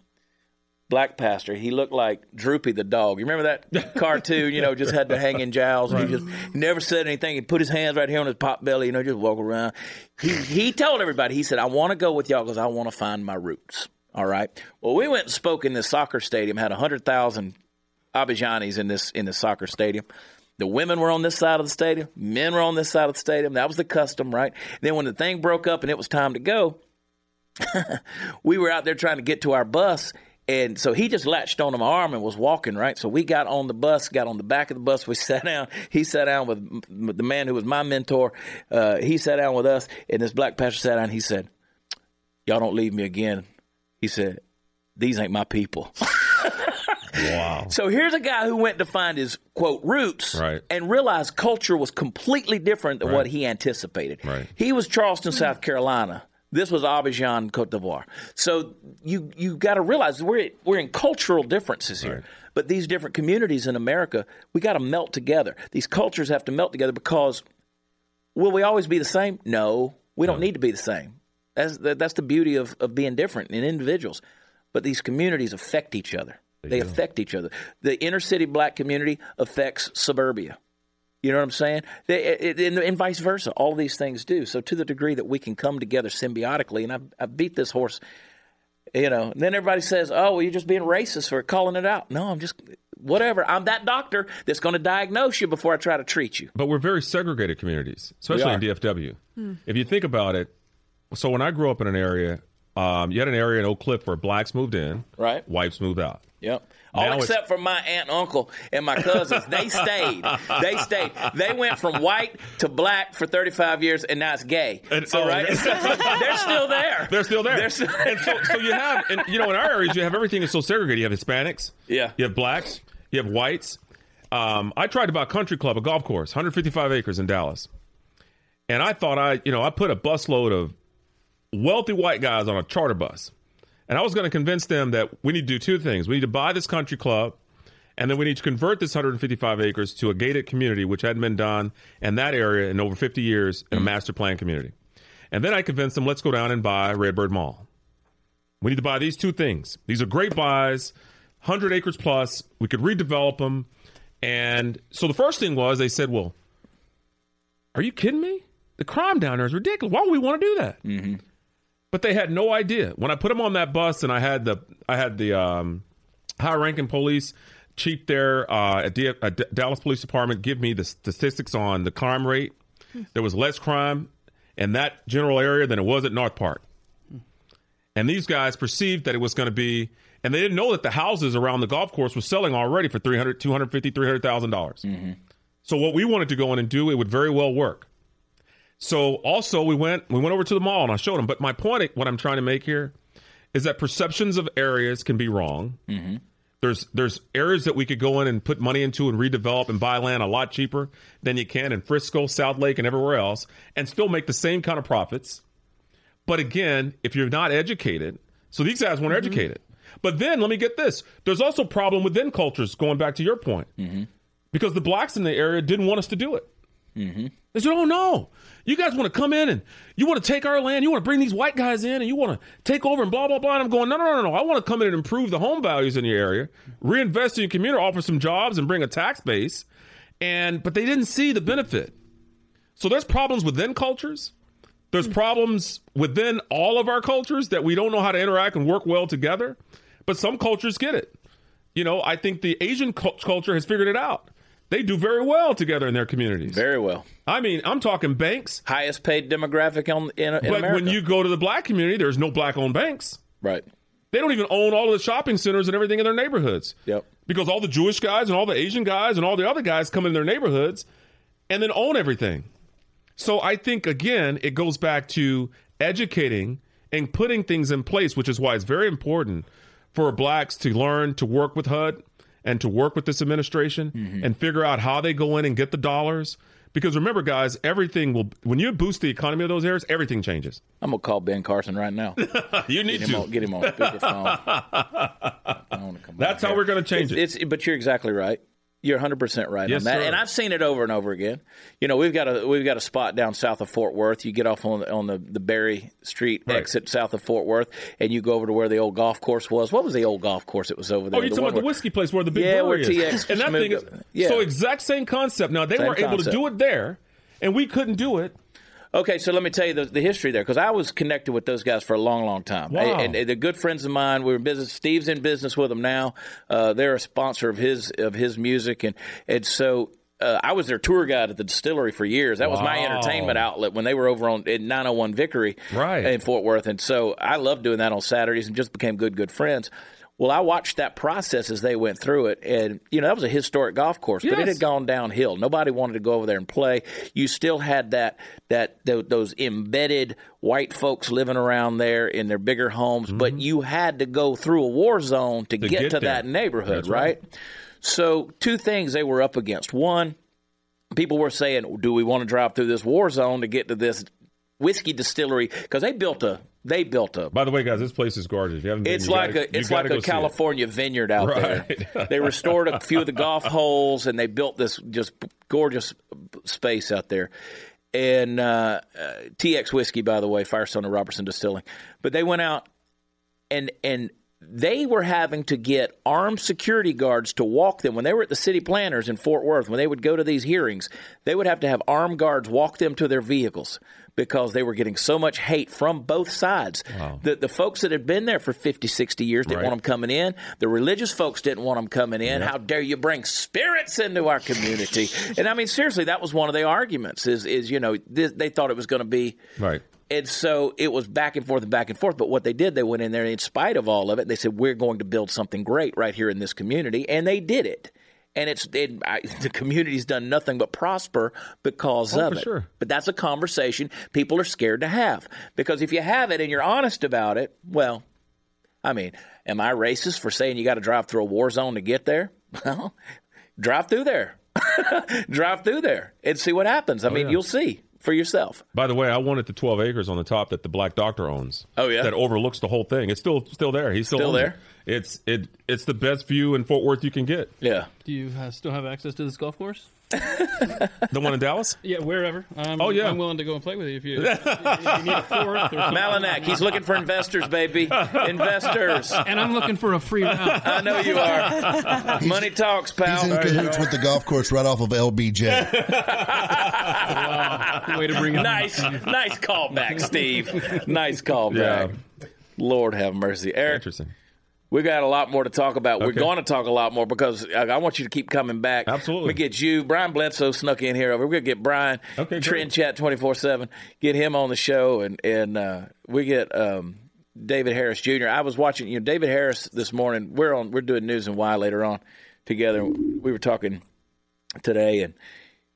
black pastor. He looked like Droopy the dog. You remember that cartoon? You know, just had the hanging jowls. And he just he never said anything. He put his hands right here on his pot belly. You know, just walk around. He he told everybody. He said, "I want to go with y'all because I want to find my roots." All right. Well, we went and spoke in this soccer stadium. Had hundred thousand Abidjanis in this in the soccer stadium. The women were on this side of the stadium. Men were on this side of the stadium. That was the custom, right? Then when the thing broke up and it was time to go, we were out there trying to get to our bus. And so he just latched onto my arm and was walking, right? So we got on the bus, got on the back of the bus. We sat down. He sat down with the man who was my mentor. Uh, he sat down with us, and this black pastor sat down. He said, Y'all don't leave me again. He said, These ain't my people. Wow. So here's a guy who went to find his quote roots Right. and realized culture was completely different than what he anticipated. Right. He was Charleston, South Carolina. This was Abidjan, Cote d'Ivoire. So you you got to realize we're we're in cultural differences here. Right. But these different communities in America, we got to melt together. These cultures have to melt together because will we always be the same? No, we don't need to be the same. That's that, that's the beauty of of being different in individuals. But these communities affect each other. They affect each other. The inner city black community affects suburbia. You know what I'm saying? They, it, and, and vice versa. All of these things do. So to the degree that we can come together symbiotically, and I, I beat this horse, you know. And then everybody says, "Oh, well, you're just being racist for calling it out." No, I'm just whatever. I'm that doctor that's going to diagnose you before I try to treat you. But we're very segregated communities, especially in We DFW. If you think about it, so when I grew up in an area, um, you had an area in Oak Cliff where blacks moved in, Right. whites moved out. Yep. All except for my aunt, and uncle, and my cousins. they stayed. They stayed. They went from white to black for 35 years, and now it's gay. And- so, oh, right? They're still there. They're still there. They're still and so, so you have, and you know, in our areas, you have everything is so segregated. You have Hispanics, Yeah. you have blacks, you have whites. Um, I tried to buy a country club, a golf course, 155 acres in Dallas, and I thought I, you know, I put a busload of wealthy white guys on a charter bus, and I was going to convince them that we need to do two things: we need to buy this country club. And then we need to convert this 155 acres to a gated community, which hadn't been done in that area in over 50 years in a master plan community. And then I convinced them, let's go down and buy Redbird Mall. We need to buy these two things. These are great buys, 100 acres plus. We could redevelop them. And so the first thing was they said, well, are you kidding me? The crime down there is ridiculous. Why would we want to do that? Mm-hmm. But they had no idea. When I put them on that bus and I had the I had the um, high ranking police chief there uh, at, D- at D- Dallas Police Department give me the statistics on the crime rate. There was less crime in that general area than it was at North Park. And these guys perceived that it was going to be, and they didn't know that the houses around the golf course were selling already for 300 250 $300,000. dollars So what we wanted to go in and do, it would very well work. So also we went we went over to the mall and I showed them. But my point, what I'm trying to make here, is that perceptions of areas can be wrong. Mm-hmm. There's there's areas that we could go in and put money into and redevelop and buy land a lot cheaper than you can in Frisco, Southlake, and everywhere else, and still make the same kind of profits. But again, if you're not educated, so these guys weren't mm-hmm. educated. But then let me get this: there's also a problem within cultures. Going back to your point, mm-hmm. because the blacks in the area didn't want us to do it. They said, "Oh no, you guys want to come in and you want to take our land. You want to bring these white guys in and you want to take over and blah blah blah." And I'm going, "No, no, no, no! I want to come in and improve the home values in your area, reinvest in your community, offer some jobs, and bring a tax base." And but they didn't see the benefit. So there's problems within cultures. There's hmm. problems within all of our cultures that we don't know how to interact and work well together. But some cultures get it. You know, I think the Asian cul- culture has figured it out. They do very well together in their communities. Very well. I mean, I'm talking banks, Highest paid demographic on, in, in but America. when you go to the black community, there's no black owned banks. right. They don't even own all of the shopping centers and everything in their neighborhoods. Yep. Because all the Jewish guys and all the Asian guys and all the other guys come in their neighborhoods and then own everything. So I think again, it goes back to educating and putting things in place, which is why it's very important for blacks to learn to work with HUD and to work with this administration Mm-hmm. and figure out how they go in and get the dollars. Because remember, guys, everything will when you boost the economy of those areas, everything changes. I'm gonna call Ben Carson right now. You need Get him to. on, get him on speakerphone. I wanna come That's how here. we're going to change It's, it. it's but you're exactly right. You're 100 percent right Yes, on that, sir. and I've seen it over and over again. You know, we've got a we've got a spot down south of Fort Worth. You get off on the, on the the Berry Street Right. exit south of Fort Worth, and you go over to where the old golf course was. What was the old golf course that was over there? Oh, you're talking one about the whiskey place where the big Yeah, where is. TX and that thing is. Yeah. so exact same concept. Now they Same were able concept. to do it there, and we couldn't do it. Okay, so let me tell you the, the history there because I was connected with those guys for a long, long time. Wow. And, and they're good friends of mine. We were in business. Steve's in business with them now. Uh, they're a sponsor of his of his music, and and so. Uh, I was their tour guide at the distillery for years. That was my entertainment outlet when they were over on in 901 Vickery Right. in Fort Worth. And so I loved doing that on Saturdays and just became good, good friends. Well, I watched that process as they went through it. And, you know, that was a historic golf course, but it had gone downhill. Nobody wanted to go over there and play. You still had that that th- those embedded white folks living around there in their bigger homes, but you had to go through a war zone to, get, Mm-hmm. get to there. that neighborhood, right. right? So, two things they were up against. One, people were saying, "Do we want to drive through this war zone to get to this whiskey distillery?" Because they built a they built up. By the way, guys, this place is gorgeous. You haven't been, it's like gotta- a it's like a. California vineyard out Right. there. They restored a few of the golf holes and they built this just gorgeous space out there. And uh, uh, TX whiskey, by the way, Firestone and Robertson Distilling. But they went out and and they were having to get armed security guards to walk them when they were at the city planners in Fort Worth. When they would go to these hearings, they would have to have armed guards walk them to their vehicles because they were getting so much hate from both sides. The, the folks that had been there for 50, 60 years didn't Right. want them coming in. The religious folks didn't want them coming in. How dare you bring spirits into our community? and I mean, seriously, that was one of the arguments. Is is you know th- they thought it was going to be Right. and so it was back and forth and back and forth. But what they did, they went in there, in spite of all of it, they said, "We're going to build something great right here in this community," and they did it. And it's it, I, the community's done nothing but prosper because Oh, of it. sure. But that's a conversation people are scared to have because if you have it and you're honest about it, well, I mean, am I racist for saying you got to drive through a war zone to get there? Well, drive through there, drive through there, and see what happens. I oh, mean, Oh, yeah. you'll see for yourself. By the way, I wanted the 12 acres on the top that the Black Doctor owns. Oh, yeah? that overlooks the whole thing. It's still still there. He's still, Still there? It. It's it it's the best view in Fort Worth you can get. Yeah. Do you uh, still have access to this golf course? The one in Dallas. Yeah, wherever. I'm, Oh, yeah. I'm willing to go and play with you if you, if you need a fourth or. Malinak, he's looking for investors, baby. Investors. And I'm looking for a free round. I know you are. Money talks, pal. He's pal. in cahoots with the golf course right off of LBJ. Way to bring it Nice, nice callback, Steve. Nice callback. Lord have mercy, Eric. Interesting. We got a lot more to talk about. We're going to talk a lot more because I, I want you to keep coming back. Absolutely. We get you, Brian Bledsoe snuck in here. Over. We're going to get Brian, Okay. Trend Chat twenty four seven. Get him on the show, and and uh, we get um, David Harris Jr. I was watching, you know, David Harris this morning. We're on. We're doing news and why later on together. We were talking today, and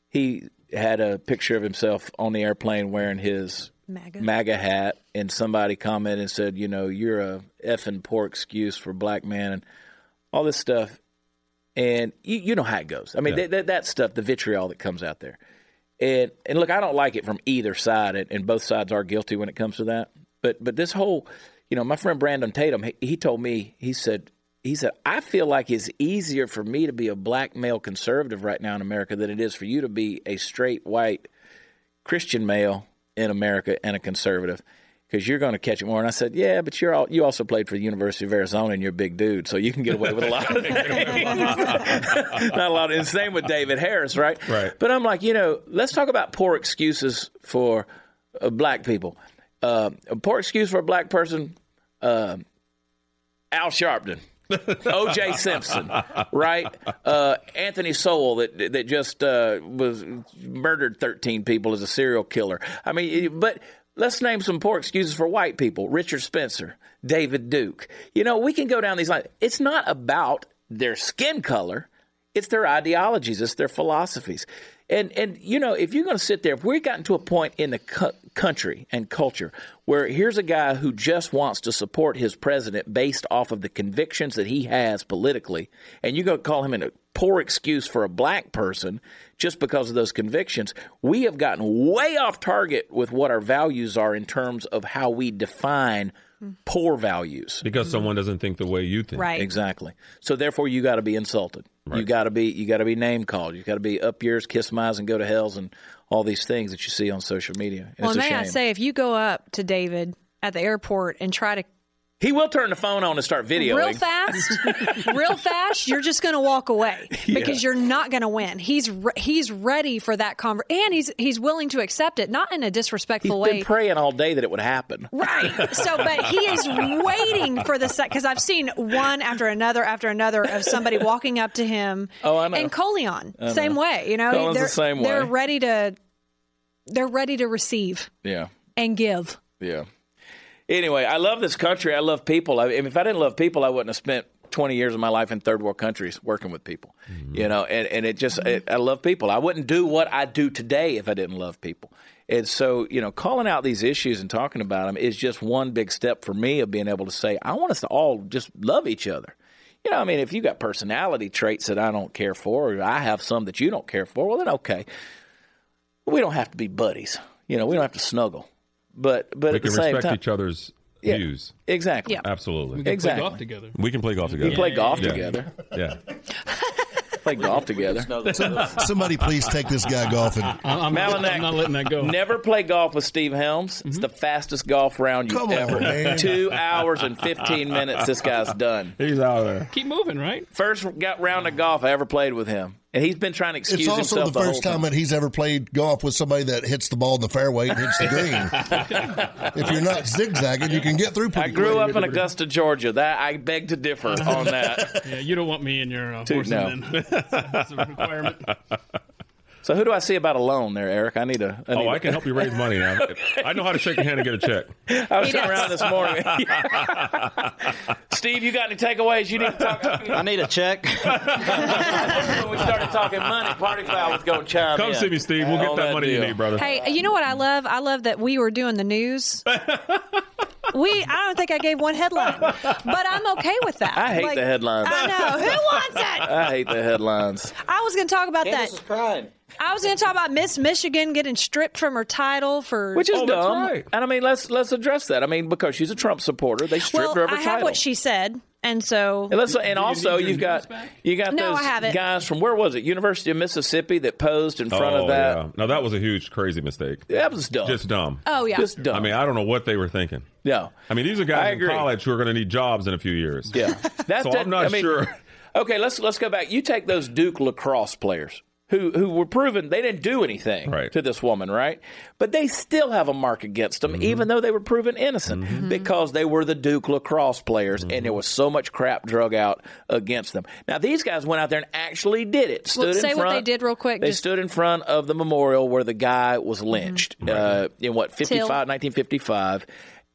he had a picture of himself on the airplane wearing his MAGA. MAGA hat, and somebody commented and said, you know, you're a effing poor excuse for black man and all this stuff. And you, you know how it goes. I mean, Yeah. that, that, that stuff, the vitriol that comes out there. And and look, I don't like it from either side, and, and both sides are guilty when it comes to that. But but this whole, you know, my friend Brandon Tatum, he, he told me, he said, he said, I feel like it's easier for me to be a black male conservative right now in America than it is for you to be a straight white Christian male in America and a conservative because you're going to catch it more. And I said, yeah, but you're all, you also played for the University of Arizona and you're a big dude, so you can get away with a lot of things. Not a lot. Of, and same with David Harris, right? Right. But I'm like, you know, let's talk about poor excuses for uh, black people. Uh, a poor excuse for a black person, uh, Al Sharpton. O.J. Simpson, right? Uh, Anthony Sowell that that just uh, was murdered thirteen people as a serial killer. I mean, but let's name some poor excuses for white people: Richard Spencer, David Duke. You know, we can go down these lines. It's not about their skin color; it's their ideologies, it's their philosophies. And and you know, if you're going to sit there, if we've gotten to a point in the cu- country and culture where here's a guy who just wants to support his president based off of the convictions that he has politically, and you're going to call him a poor excuse for a black person just because of those convictions, we have gotten way off target with what our values are in terms of how we define poor values. Because someone doesn't think the way you think. Right. Exactly. So therefore, you got to be insulted. You got to be you got to be name called. You got to be up yours, kiss my eyes, and go to hell's, and all these things that you see on social media. And Well, it's a may I say, if you go up to David at the airport and try to he will turn the phone on and start videoing. real fast, real fast, you're just going to walk away because you're not going to win. He's re- he's ready for that conver- and he's he's willing to accept it, not in a disrespectful He's disrespectful been way. praying all day that it would happen. Right. So, but he is waiting for the set because I've seen one after another after another of somebody walking up to him. Oh, I know. And Colion, same way. You know, Colion's the they're same They're ready to. They're ready to receive Yeah. and give. Yeah. Anyway, I love this country. I love people. I, if I didn't love people, I wouldn't have spent 20 years of my life in third world countries working with people. Mm-hmm. You know, and, and it just, it, I love people. I wouldn't do what I do today if I didn't love people. And so, you know, calling out these issues and talking about them is just one big step for me of being able to say, I want us to all just love each other. You know, I mean, if you got personality traits that I don't care for, or I have some that you don't care for, well, then okay. We don't have to be buddies. You know, we don't have to snuggle. But but We at the can same respect time, each other's Yeah. views. exactly. Yeah. Absolutely. We can Exactly. play golf together. We can play golf together. We play golf Yeah. together. Yeah. Play golf together. Somebody please take this guy golfing. I'm, Malinak. I'm not letting that go. Never play golf with Steve Helms. It's mm-hmm. the fastest golf round you've Come ever. man. Two hours and fifteen minutes. This guy's done. He's out there. Keep moving, right? First got round of golf I ever played with him, and he's been trying to excuse It's also himself the the first whole time that he's ever played golf with somebody that hits the ball in the fairway and hits the green. if you're not zigzagging, you can get through I grew quick. up in Augusta, Georgia. That I beg to differ on that. Yeah, you don't want me in your uh, Dude, horse no. then. That's a requirement. So who do I see about a loan there, Eric? I need a. I oh, need Oh, a- I can help you raise money now. I know how to shake your hand and get a check. I was sitting around this morning. Steve, you got any takeaways? You need to talk. I need a check. when we started talking money, Party Foul was going to chime Come in. see me, Steve. We'll get that money you need, brother. Hey, you know what I love? I love that we were doing the news. We, I don't think I gave one headline, but I'm okay with that. I hate Like, the headlines. I know. Who wants it? I hate the headlines. I was going to talk about that. Crying. I was going to talk about Miss Michigan getting stripped from her title for. Which is Oh, that's dumb. right. And I mean, let's let's address that. I mean, because she's a Trump supporter, they stripped well, her of her I title. have what she said, and so and, let's, and also, need you've got back? you got No, those I haven't. guys from where was it? University of Mississippi that posed in front oh, of that. yeah. Now, that was a huge, crazy mistake. That was dumb. Just dumb. oh yeah, Just dumb. I mean, I don't know what they were thinking. Yeah, I mean, these are guys in college who are going to need jobs in a few years. Yeah. That's So that- I'm not I mean, sure. Okay, let's let's go back. You take those Duke lacrosse players who who were proven they didn't do anything Right. to this woman, right? But they still have a mark against them, mm-hmm. even though they were proven innocent, mm-hmm. Mm-hmm. because they were the Duke lacrosse players, and there was so much crap drug out against them. Now these guys went out there and actually did it. Stood Well, in say what they did real quick, They just- stood in front of the memorial where the guy was lynched uh, in what 55, 1955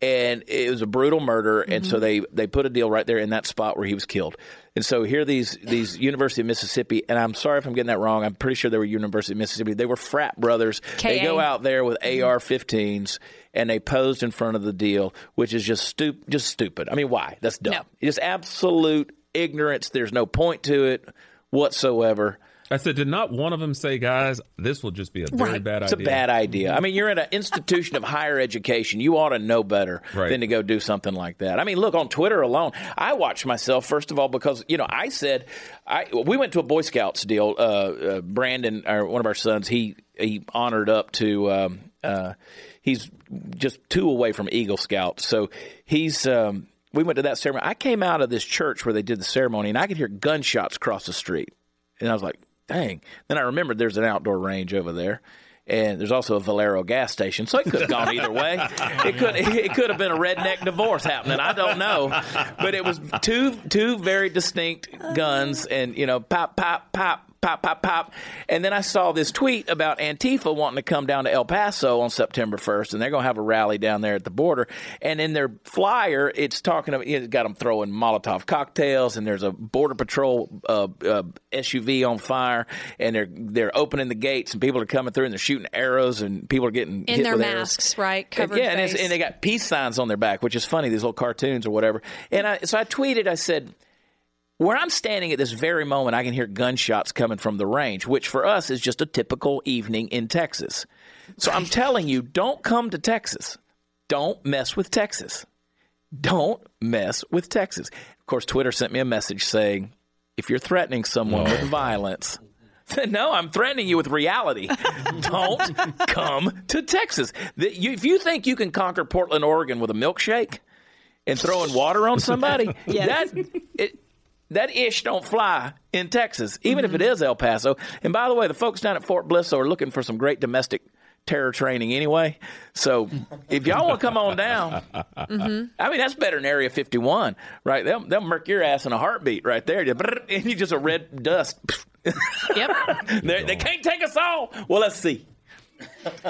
and it was a brutal murder and so mm-hmm. they they put a deal right there in that spot where he was killed. And so here these these university of mississippi and i'm sorry if i'm getting that wrong i'm pretty sure they were university of mississippi. They were frat brothers. They go out there with mm-hmm. ar-15s and they posed in front of the deal which is just stup- just stupid. I mean why? That's dumb. No. just absolute ignorance. There's no point to it whatsoever I said, did not one of them say, guys, this will just be a very Right. bad It's idea? It's a bad idea. I mean, you're in an institution of higher education. You ought to know better Right. than to go do something like that. I mean, look on Twitter alone. I watched myself first of all because you know I said I we went to a Boy Scouts deal. Uh, uh, Brandon, our, one of our sons, he he honored up to. Um, uh, he's just two away from Eagle Scouts, so he's. Um, we went to that ceremony. I came out of this church where they did the ceremony, and I could hear gunshots across the street. And I was like, dang. Then I remembered there's an outdoor range over there. And there's also a Valero gas station, so it could have gone either way. It could it could have been a redneck divorce happening. I don't know, but it was two two very distinct guns, and you know, pop pop pop pop, pop, pop. And then I saw this tweet about Antifa wanting to come down to El Paso on September 1st, and they're going to have a rally down there at the border. And in their flyer, it's talking about, it's got them throwing Molotov cocktails, and there's a Border Patrol uh, uh, SUV on fire, and they're they're opening the gates, and people are coming through, and they're shooting arrows, and people are getting In hit their with arrows. masks, right? Covered yeah, and, it's, and they got peace signs on their back, which is funny. These little cartoons or whatever. And I, so I tweeted. I said, "Where I'm standing at this very moment, I can hear gunshots coming from the range, which for us is just a typical evening in Texas. So I'm telling you, don't come to Texas. Don't mess with Texas. Don't mess with Texas." Of course, Twitter sent me a message saying, "If you're threatening someone with violence." No, I'm threatening you with reality. Don't come to Texas. If you think you can conquer Portland, Oregon with a milkshake and throwing water on somebody, Yes. that it, that ish don't fly in Texas, even if it is El Paso. And by the way, the folks down at Fort Bliss are looking for some great domestic terror training anyway. So if y'all want to come on down, I mean that's better than Area 51, right? They'll they'll murk your ass in a heartbeat right there, and you just a red dust. Yep. they, they can't take us all. Well, let's see.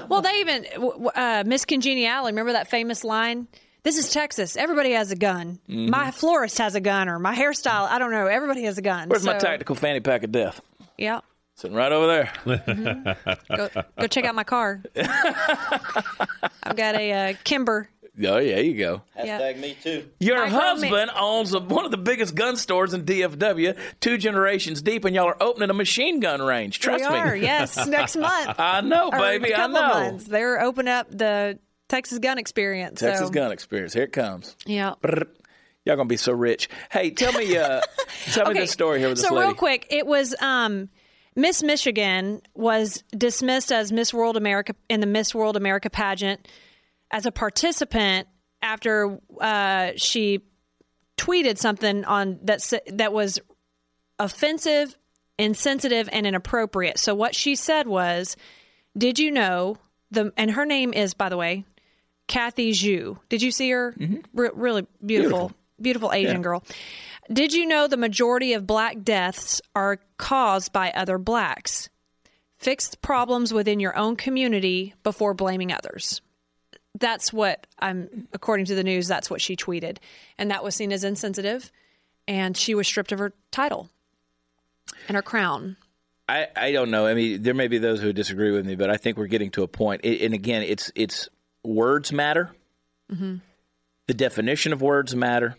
Well, they even uh, Miss Congeniality. Remember that famous line? This is Texas. Everybody has a gun. Mm-hmm. My florist has a gun, or my hairstyle. I don't know. Everybody has a gun. Where's my tactical fanny pack of death? Yeah. Sitting right over there. Go, go check out my car. I've got a uh, Kimber. Oh, yeah, you go. Yeah. me too. Your Micro husband owns a, one of the biggest gun stores in DFW, two generations deep, and y'all are opening a machine gun range. Trust we me. are. Yes, next month. I know, Or baby. a I couple know. Months. They're opening up the Texas Gun Experience. Texas so, gun experience. Here it comes. Yeah. Y'all gonna be so rich. Hey, tell me, uh, tell me this story here with this so lady. real quick, it was um, Miss Michigan was dismissed as Miss World America in the Miss World America pageant as a participant after uh, she tweeted something on that that was offensive, insensitive, and inappropriate. So what she said was, "Did you know the?" And her name is, by the way, Kathy Zhu. Did you see her? Mm-hmm. Re- really beautiful, beautiful, Asian girl. Did you know the majority of black deaths are caused by other blacks? Fix problems within your own community before blaming others. That's what I'm, according to the news, that's what she tweeted. And that was seen as insensitive. And she was stripped of her title and her crown. I, I don't know. I mean, there may be those who disagree with me, but I think we're getting to a point. It, and again, it's it's words matter. The definition of words matter.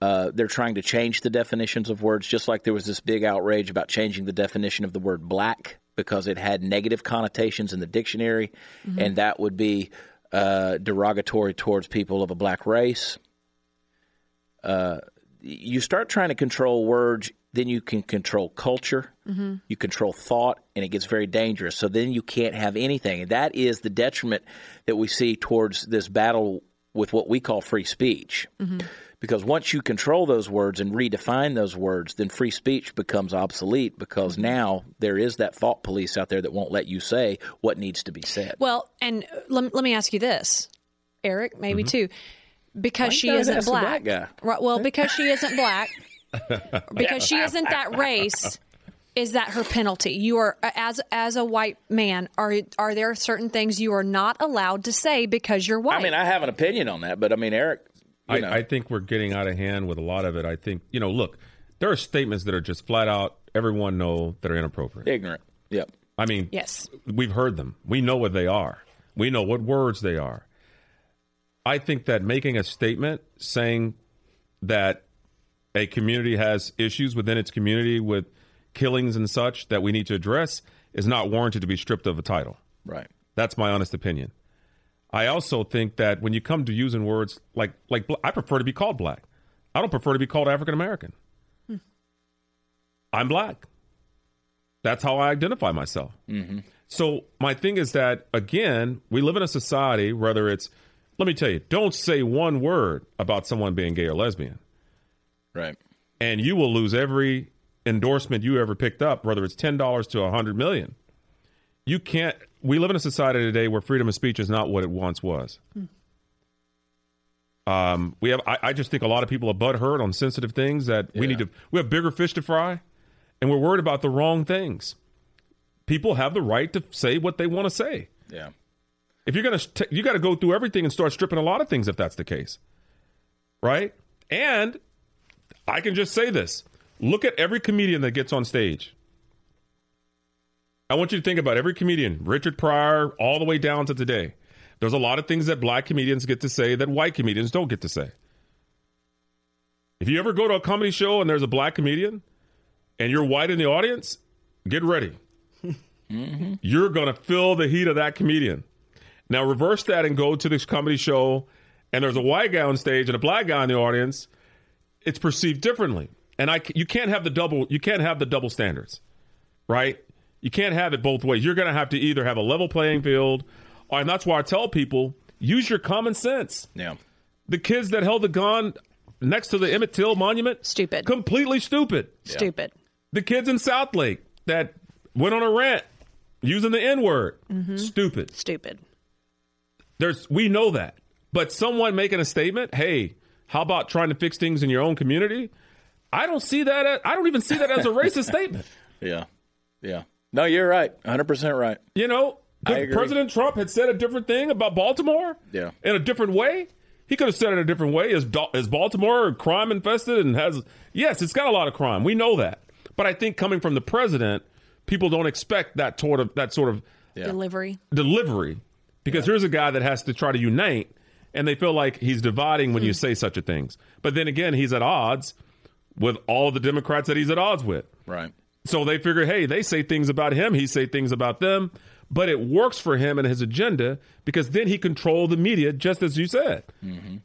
Uh, they're trying to change the definitions of words, just like there was this big outrage about changing the definition of the word black because it had negative connotations in the dictionary, and that would be uh, derogatory towards people of a black race. Uh, you start trying to control words, then you can control culture, mm-hmm. you control thought, and it gets very dangerous. So then you can't have anything. And that is the detriment that we see towards this battle with what we call free speech. Mm-hmm. Because once you control those words and redefine those words, then free speech becomes obsolete because mm-hmm. now there is that thought police out there that won't let you say what needs to be said. Well, and let, let me ask you this, Eric, maybe too. Because she isn't black. black? Right, well, because she isn't black, because she isn't that race, is that her penalty? You are as as a white man, are are there certain things you are not allowed to say because you're white? I mean, I have an opinion on that, but I mean, Eric, I, I think we're getting out of hand with a lot of it. I think you know, look, there are statements that are just flat out everyone know that are inappropriate. ignorant. Yep. I mean, yes. we've heard them. We know what they are. We know what words they are. I think that making a statement saying that a community has issues within its community with killings and such that we need to address is not warranted to be stripped of a title. Right. That's my honest opinion. I also think that when you come to using words like like I prefer to be called black. I don't prefer to be called African American. I'm black. That's how I identify myself. Mm-hmm. So my thing is that again, we live in a society whether it's let me tell you, don't say one word about someone being gay or lesbian Right. and you will lose every endorsement you ever picked up, whether it's ten dollars to a hundred million. You can't. We live in a society today where freedom of speech is not what it once was. Um, we have. I, I just think a lot of people are butthurt on sensitive things that we need to. We have bigger fish to fry, and we're worried about the wrong things. People have the right to say what they want to say. Yeah. If you're gonna, st- you got to go through everything and start stripping a lot of things if that's the case, right? And I can just say this: look at every comedian that gets on stage. I want you to think about every comedian, Richard Pryor, all the way down to today. There's a lot of things that black comedians get to say that white comedians don't get to say. If you ever go to a comedy show and there's a black comedian and you're white in the audience, get ready. Mm-hmm. You're going to feel the heat of that comedian. Now, reverse that and go to this comedy show and there's a white guy on stage and a black guy in the audience. It's perceived differently. And I, you can't have the double, you can't have the double standards, right? You can't have it both ways. You're going to have to either have a level playing field, or, and that's why I tell people use your common sense. Yeah. The kids that held the gun next to the Emmett Till monument, Stupid. completely stupid. Stupid. The kids in Southlake that went on a rant using the N word, mm-hmm. stupid. Stupid. There's we know that, but someone making a statement, hey, how about trying to fix things in your own community? I don't see that. As, I don't even see that as a racist statement. Yeah. Yeah. No, you're right. 100% right. You know, I the- agree. President Trump had said a different thing about Baltimore. Yeah. In a different way. He could have said it a different way. Is, is Baltimore crime infested and has yes, it's got a lot of crime. We know that. But I think coming from the president, people don't expect that sort of that sort of Delivery. delivery because here's a guy that has to try to unite and they feel like he's dividing when you hmm. say such a things. But then again, he's at odds with all the Democrats that he's at odds with. Right. So they figure, hey, they say things about him, he say things about them, but it works for him and his agenda because then he controlled the media, just as you said. Mm-hmm.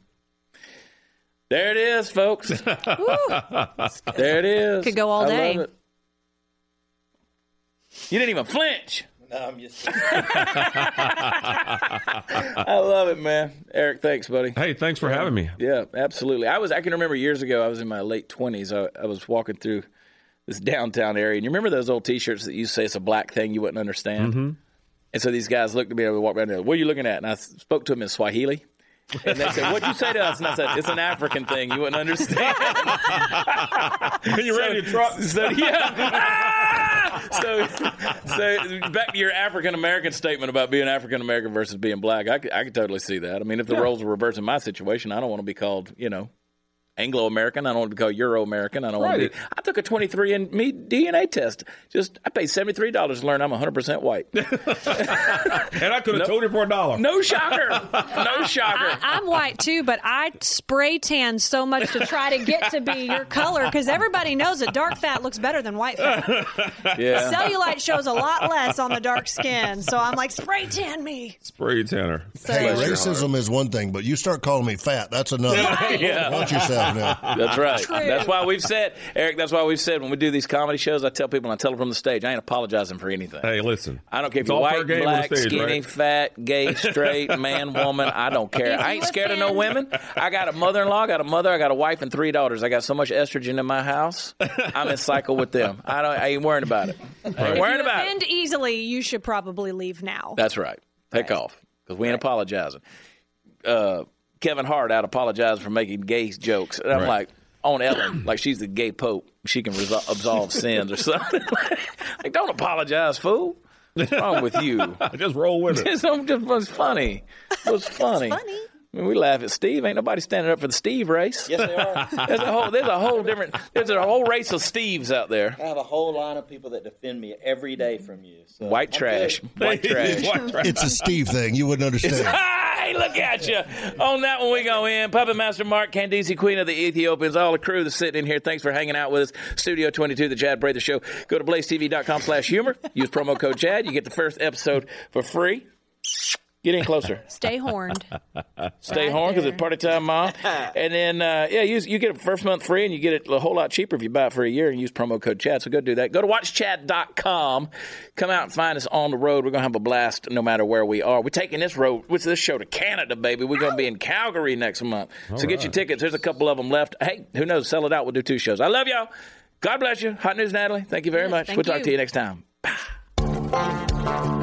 There it is, folks. there it is. Could go all I day. love it. You didn't even flinch. No, I'm just. I love it, man. Eric, thanks, buddy. Hey, thanks for having me. Yeah, absolutely. I was. I can remember years ago. I was in my late twenties. I, I was walking through this downtown area, and you remember those old T-shirts that you say it's a black thing you wouldn't understand. Mm-hmm. And so these guys looked at me and we walked around there. What are you looking at? And I spoke to them in Swahili. And they said, "What'd you say to us?" And I said, "It's an African thing. You wouldn't understand." Are you ready to drop? So yeah. so so back to your African American statement about being African American versus being black. I could, I could totally see that. I mean, if the roles were reversed in my situation, I don't want to be called, you know, Anglo American. I don't want to be called Euro American. I don't want to Right. be. I took a 23 and me DNA test. Just I paid seventy three dollars to learn I'm 100 percent white. And I could have told you for a dollar. No shocker. No shocker. I, I'm white too, but I spray tan so much to try to get to be your color because everybody knows that dark fat looks better than white fat. yeah. Cellulite shows a lot less on the dark skin, so I'm like spray tan me. Spray tanner. So, Hey, racism is one thing, but you start calling me fat, that's another. Yeah. Watch yourself now. That's right. That's why we've said, Eric. That's why we've said when we do these comedy shows, I tell people, and I tell them from the stage, I ain't apologizing for anything. Hey, listen. I don't care if you're white, game on the black, stage, skinny, right? fat, gay, straight, man, woman. I don't care. I ain't scared of no women. I got a mother-in-law, I got a mother, I got a wife and three daughters. I got so much estrogen in my house. I'm in cycle with them. I don't. I ain't worrying about it. I ain't if worrying you about offend it. easily, you should probably leave now. That's right. Take off because we ain't apologizing. Uh, Kevin Hart out apologizing for making gay jokes, and I'm Right. like. On Ellen, like she's the gay pope, she can resol- absolve sins or something. like, don't apologize, fool. What's wrong with you? Just roll with it. It just was funny. It was funny. funny. I mean, we laugh at Steve. Ain't nobody standing up for the Steve race. Yes, they are. There's a whole there's a whole different there's a whole race of Steves out there. I have a whole line of people that defend me every day from you. So White I'm trash. good. White trash. White trash. It's a Steve thing. You wouldn't understand. Hey, look at you. On that one, we go in. Puppet Master Mark, Candice, Queen of the Ethiopians, all the crew that's sitting in here. Thanks for hanging out with us. Studio 22, the Chad Prather Show. Go to blazetv.com slash humor. Use promo code Chad. You get the first episode for free. Get in closer. Stay horned. Stay Right home because it's party time, mom. and then, uh, yeah, you, you get it first month free and you get it a whole lot cheaper if you buy it for a year and use promo code Chad. So go do that. Go to watchchad.com. Come out and find us on the road. We're going to have a blast no matter where we are. We're taking this road, what's this show to Canada, baby. We're going to be in Calgary next month. so get your tickets. There's a couple of them left. Hey, who knows? Sell it out. We'll do two shows. I love y'all. God bless you. Hot News Natalie. Thank you very Yes, much. We'll talk to you next time. Bye.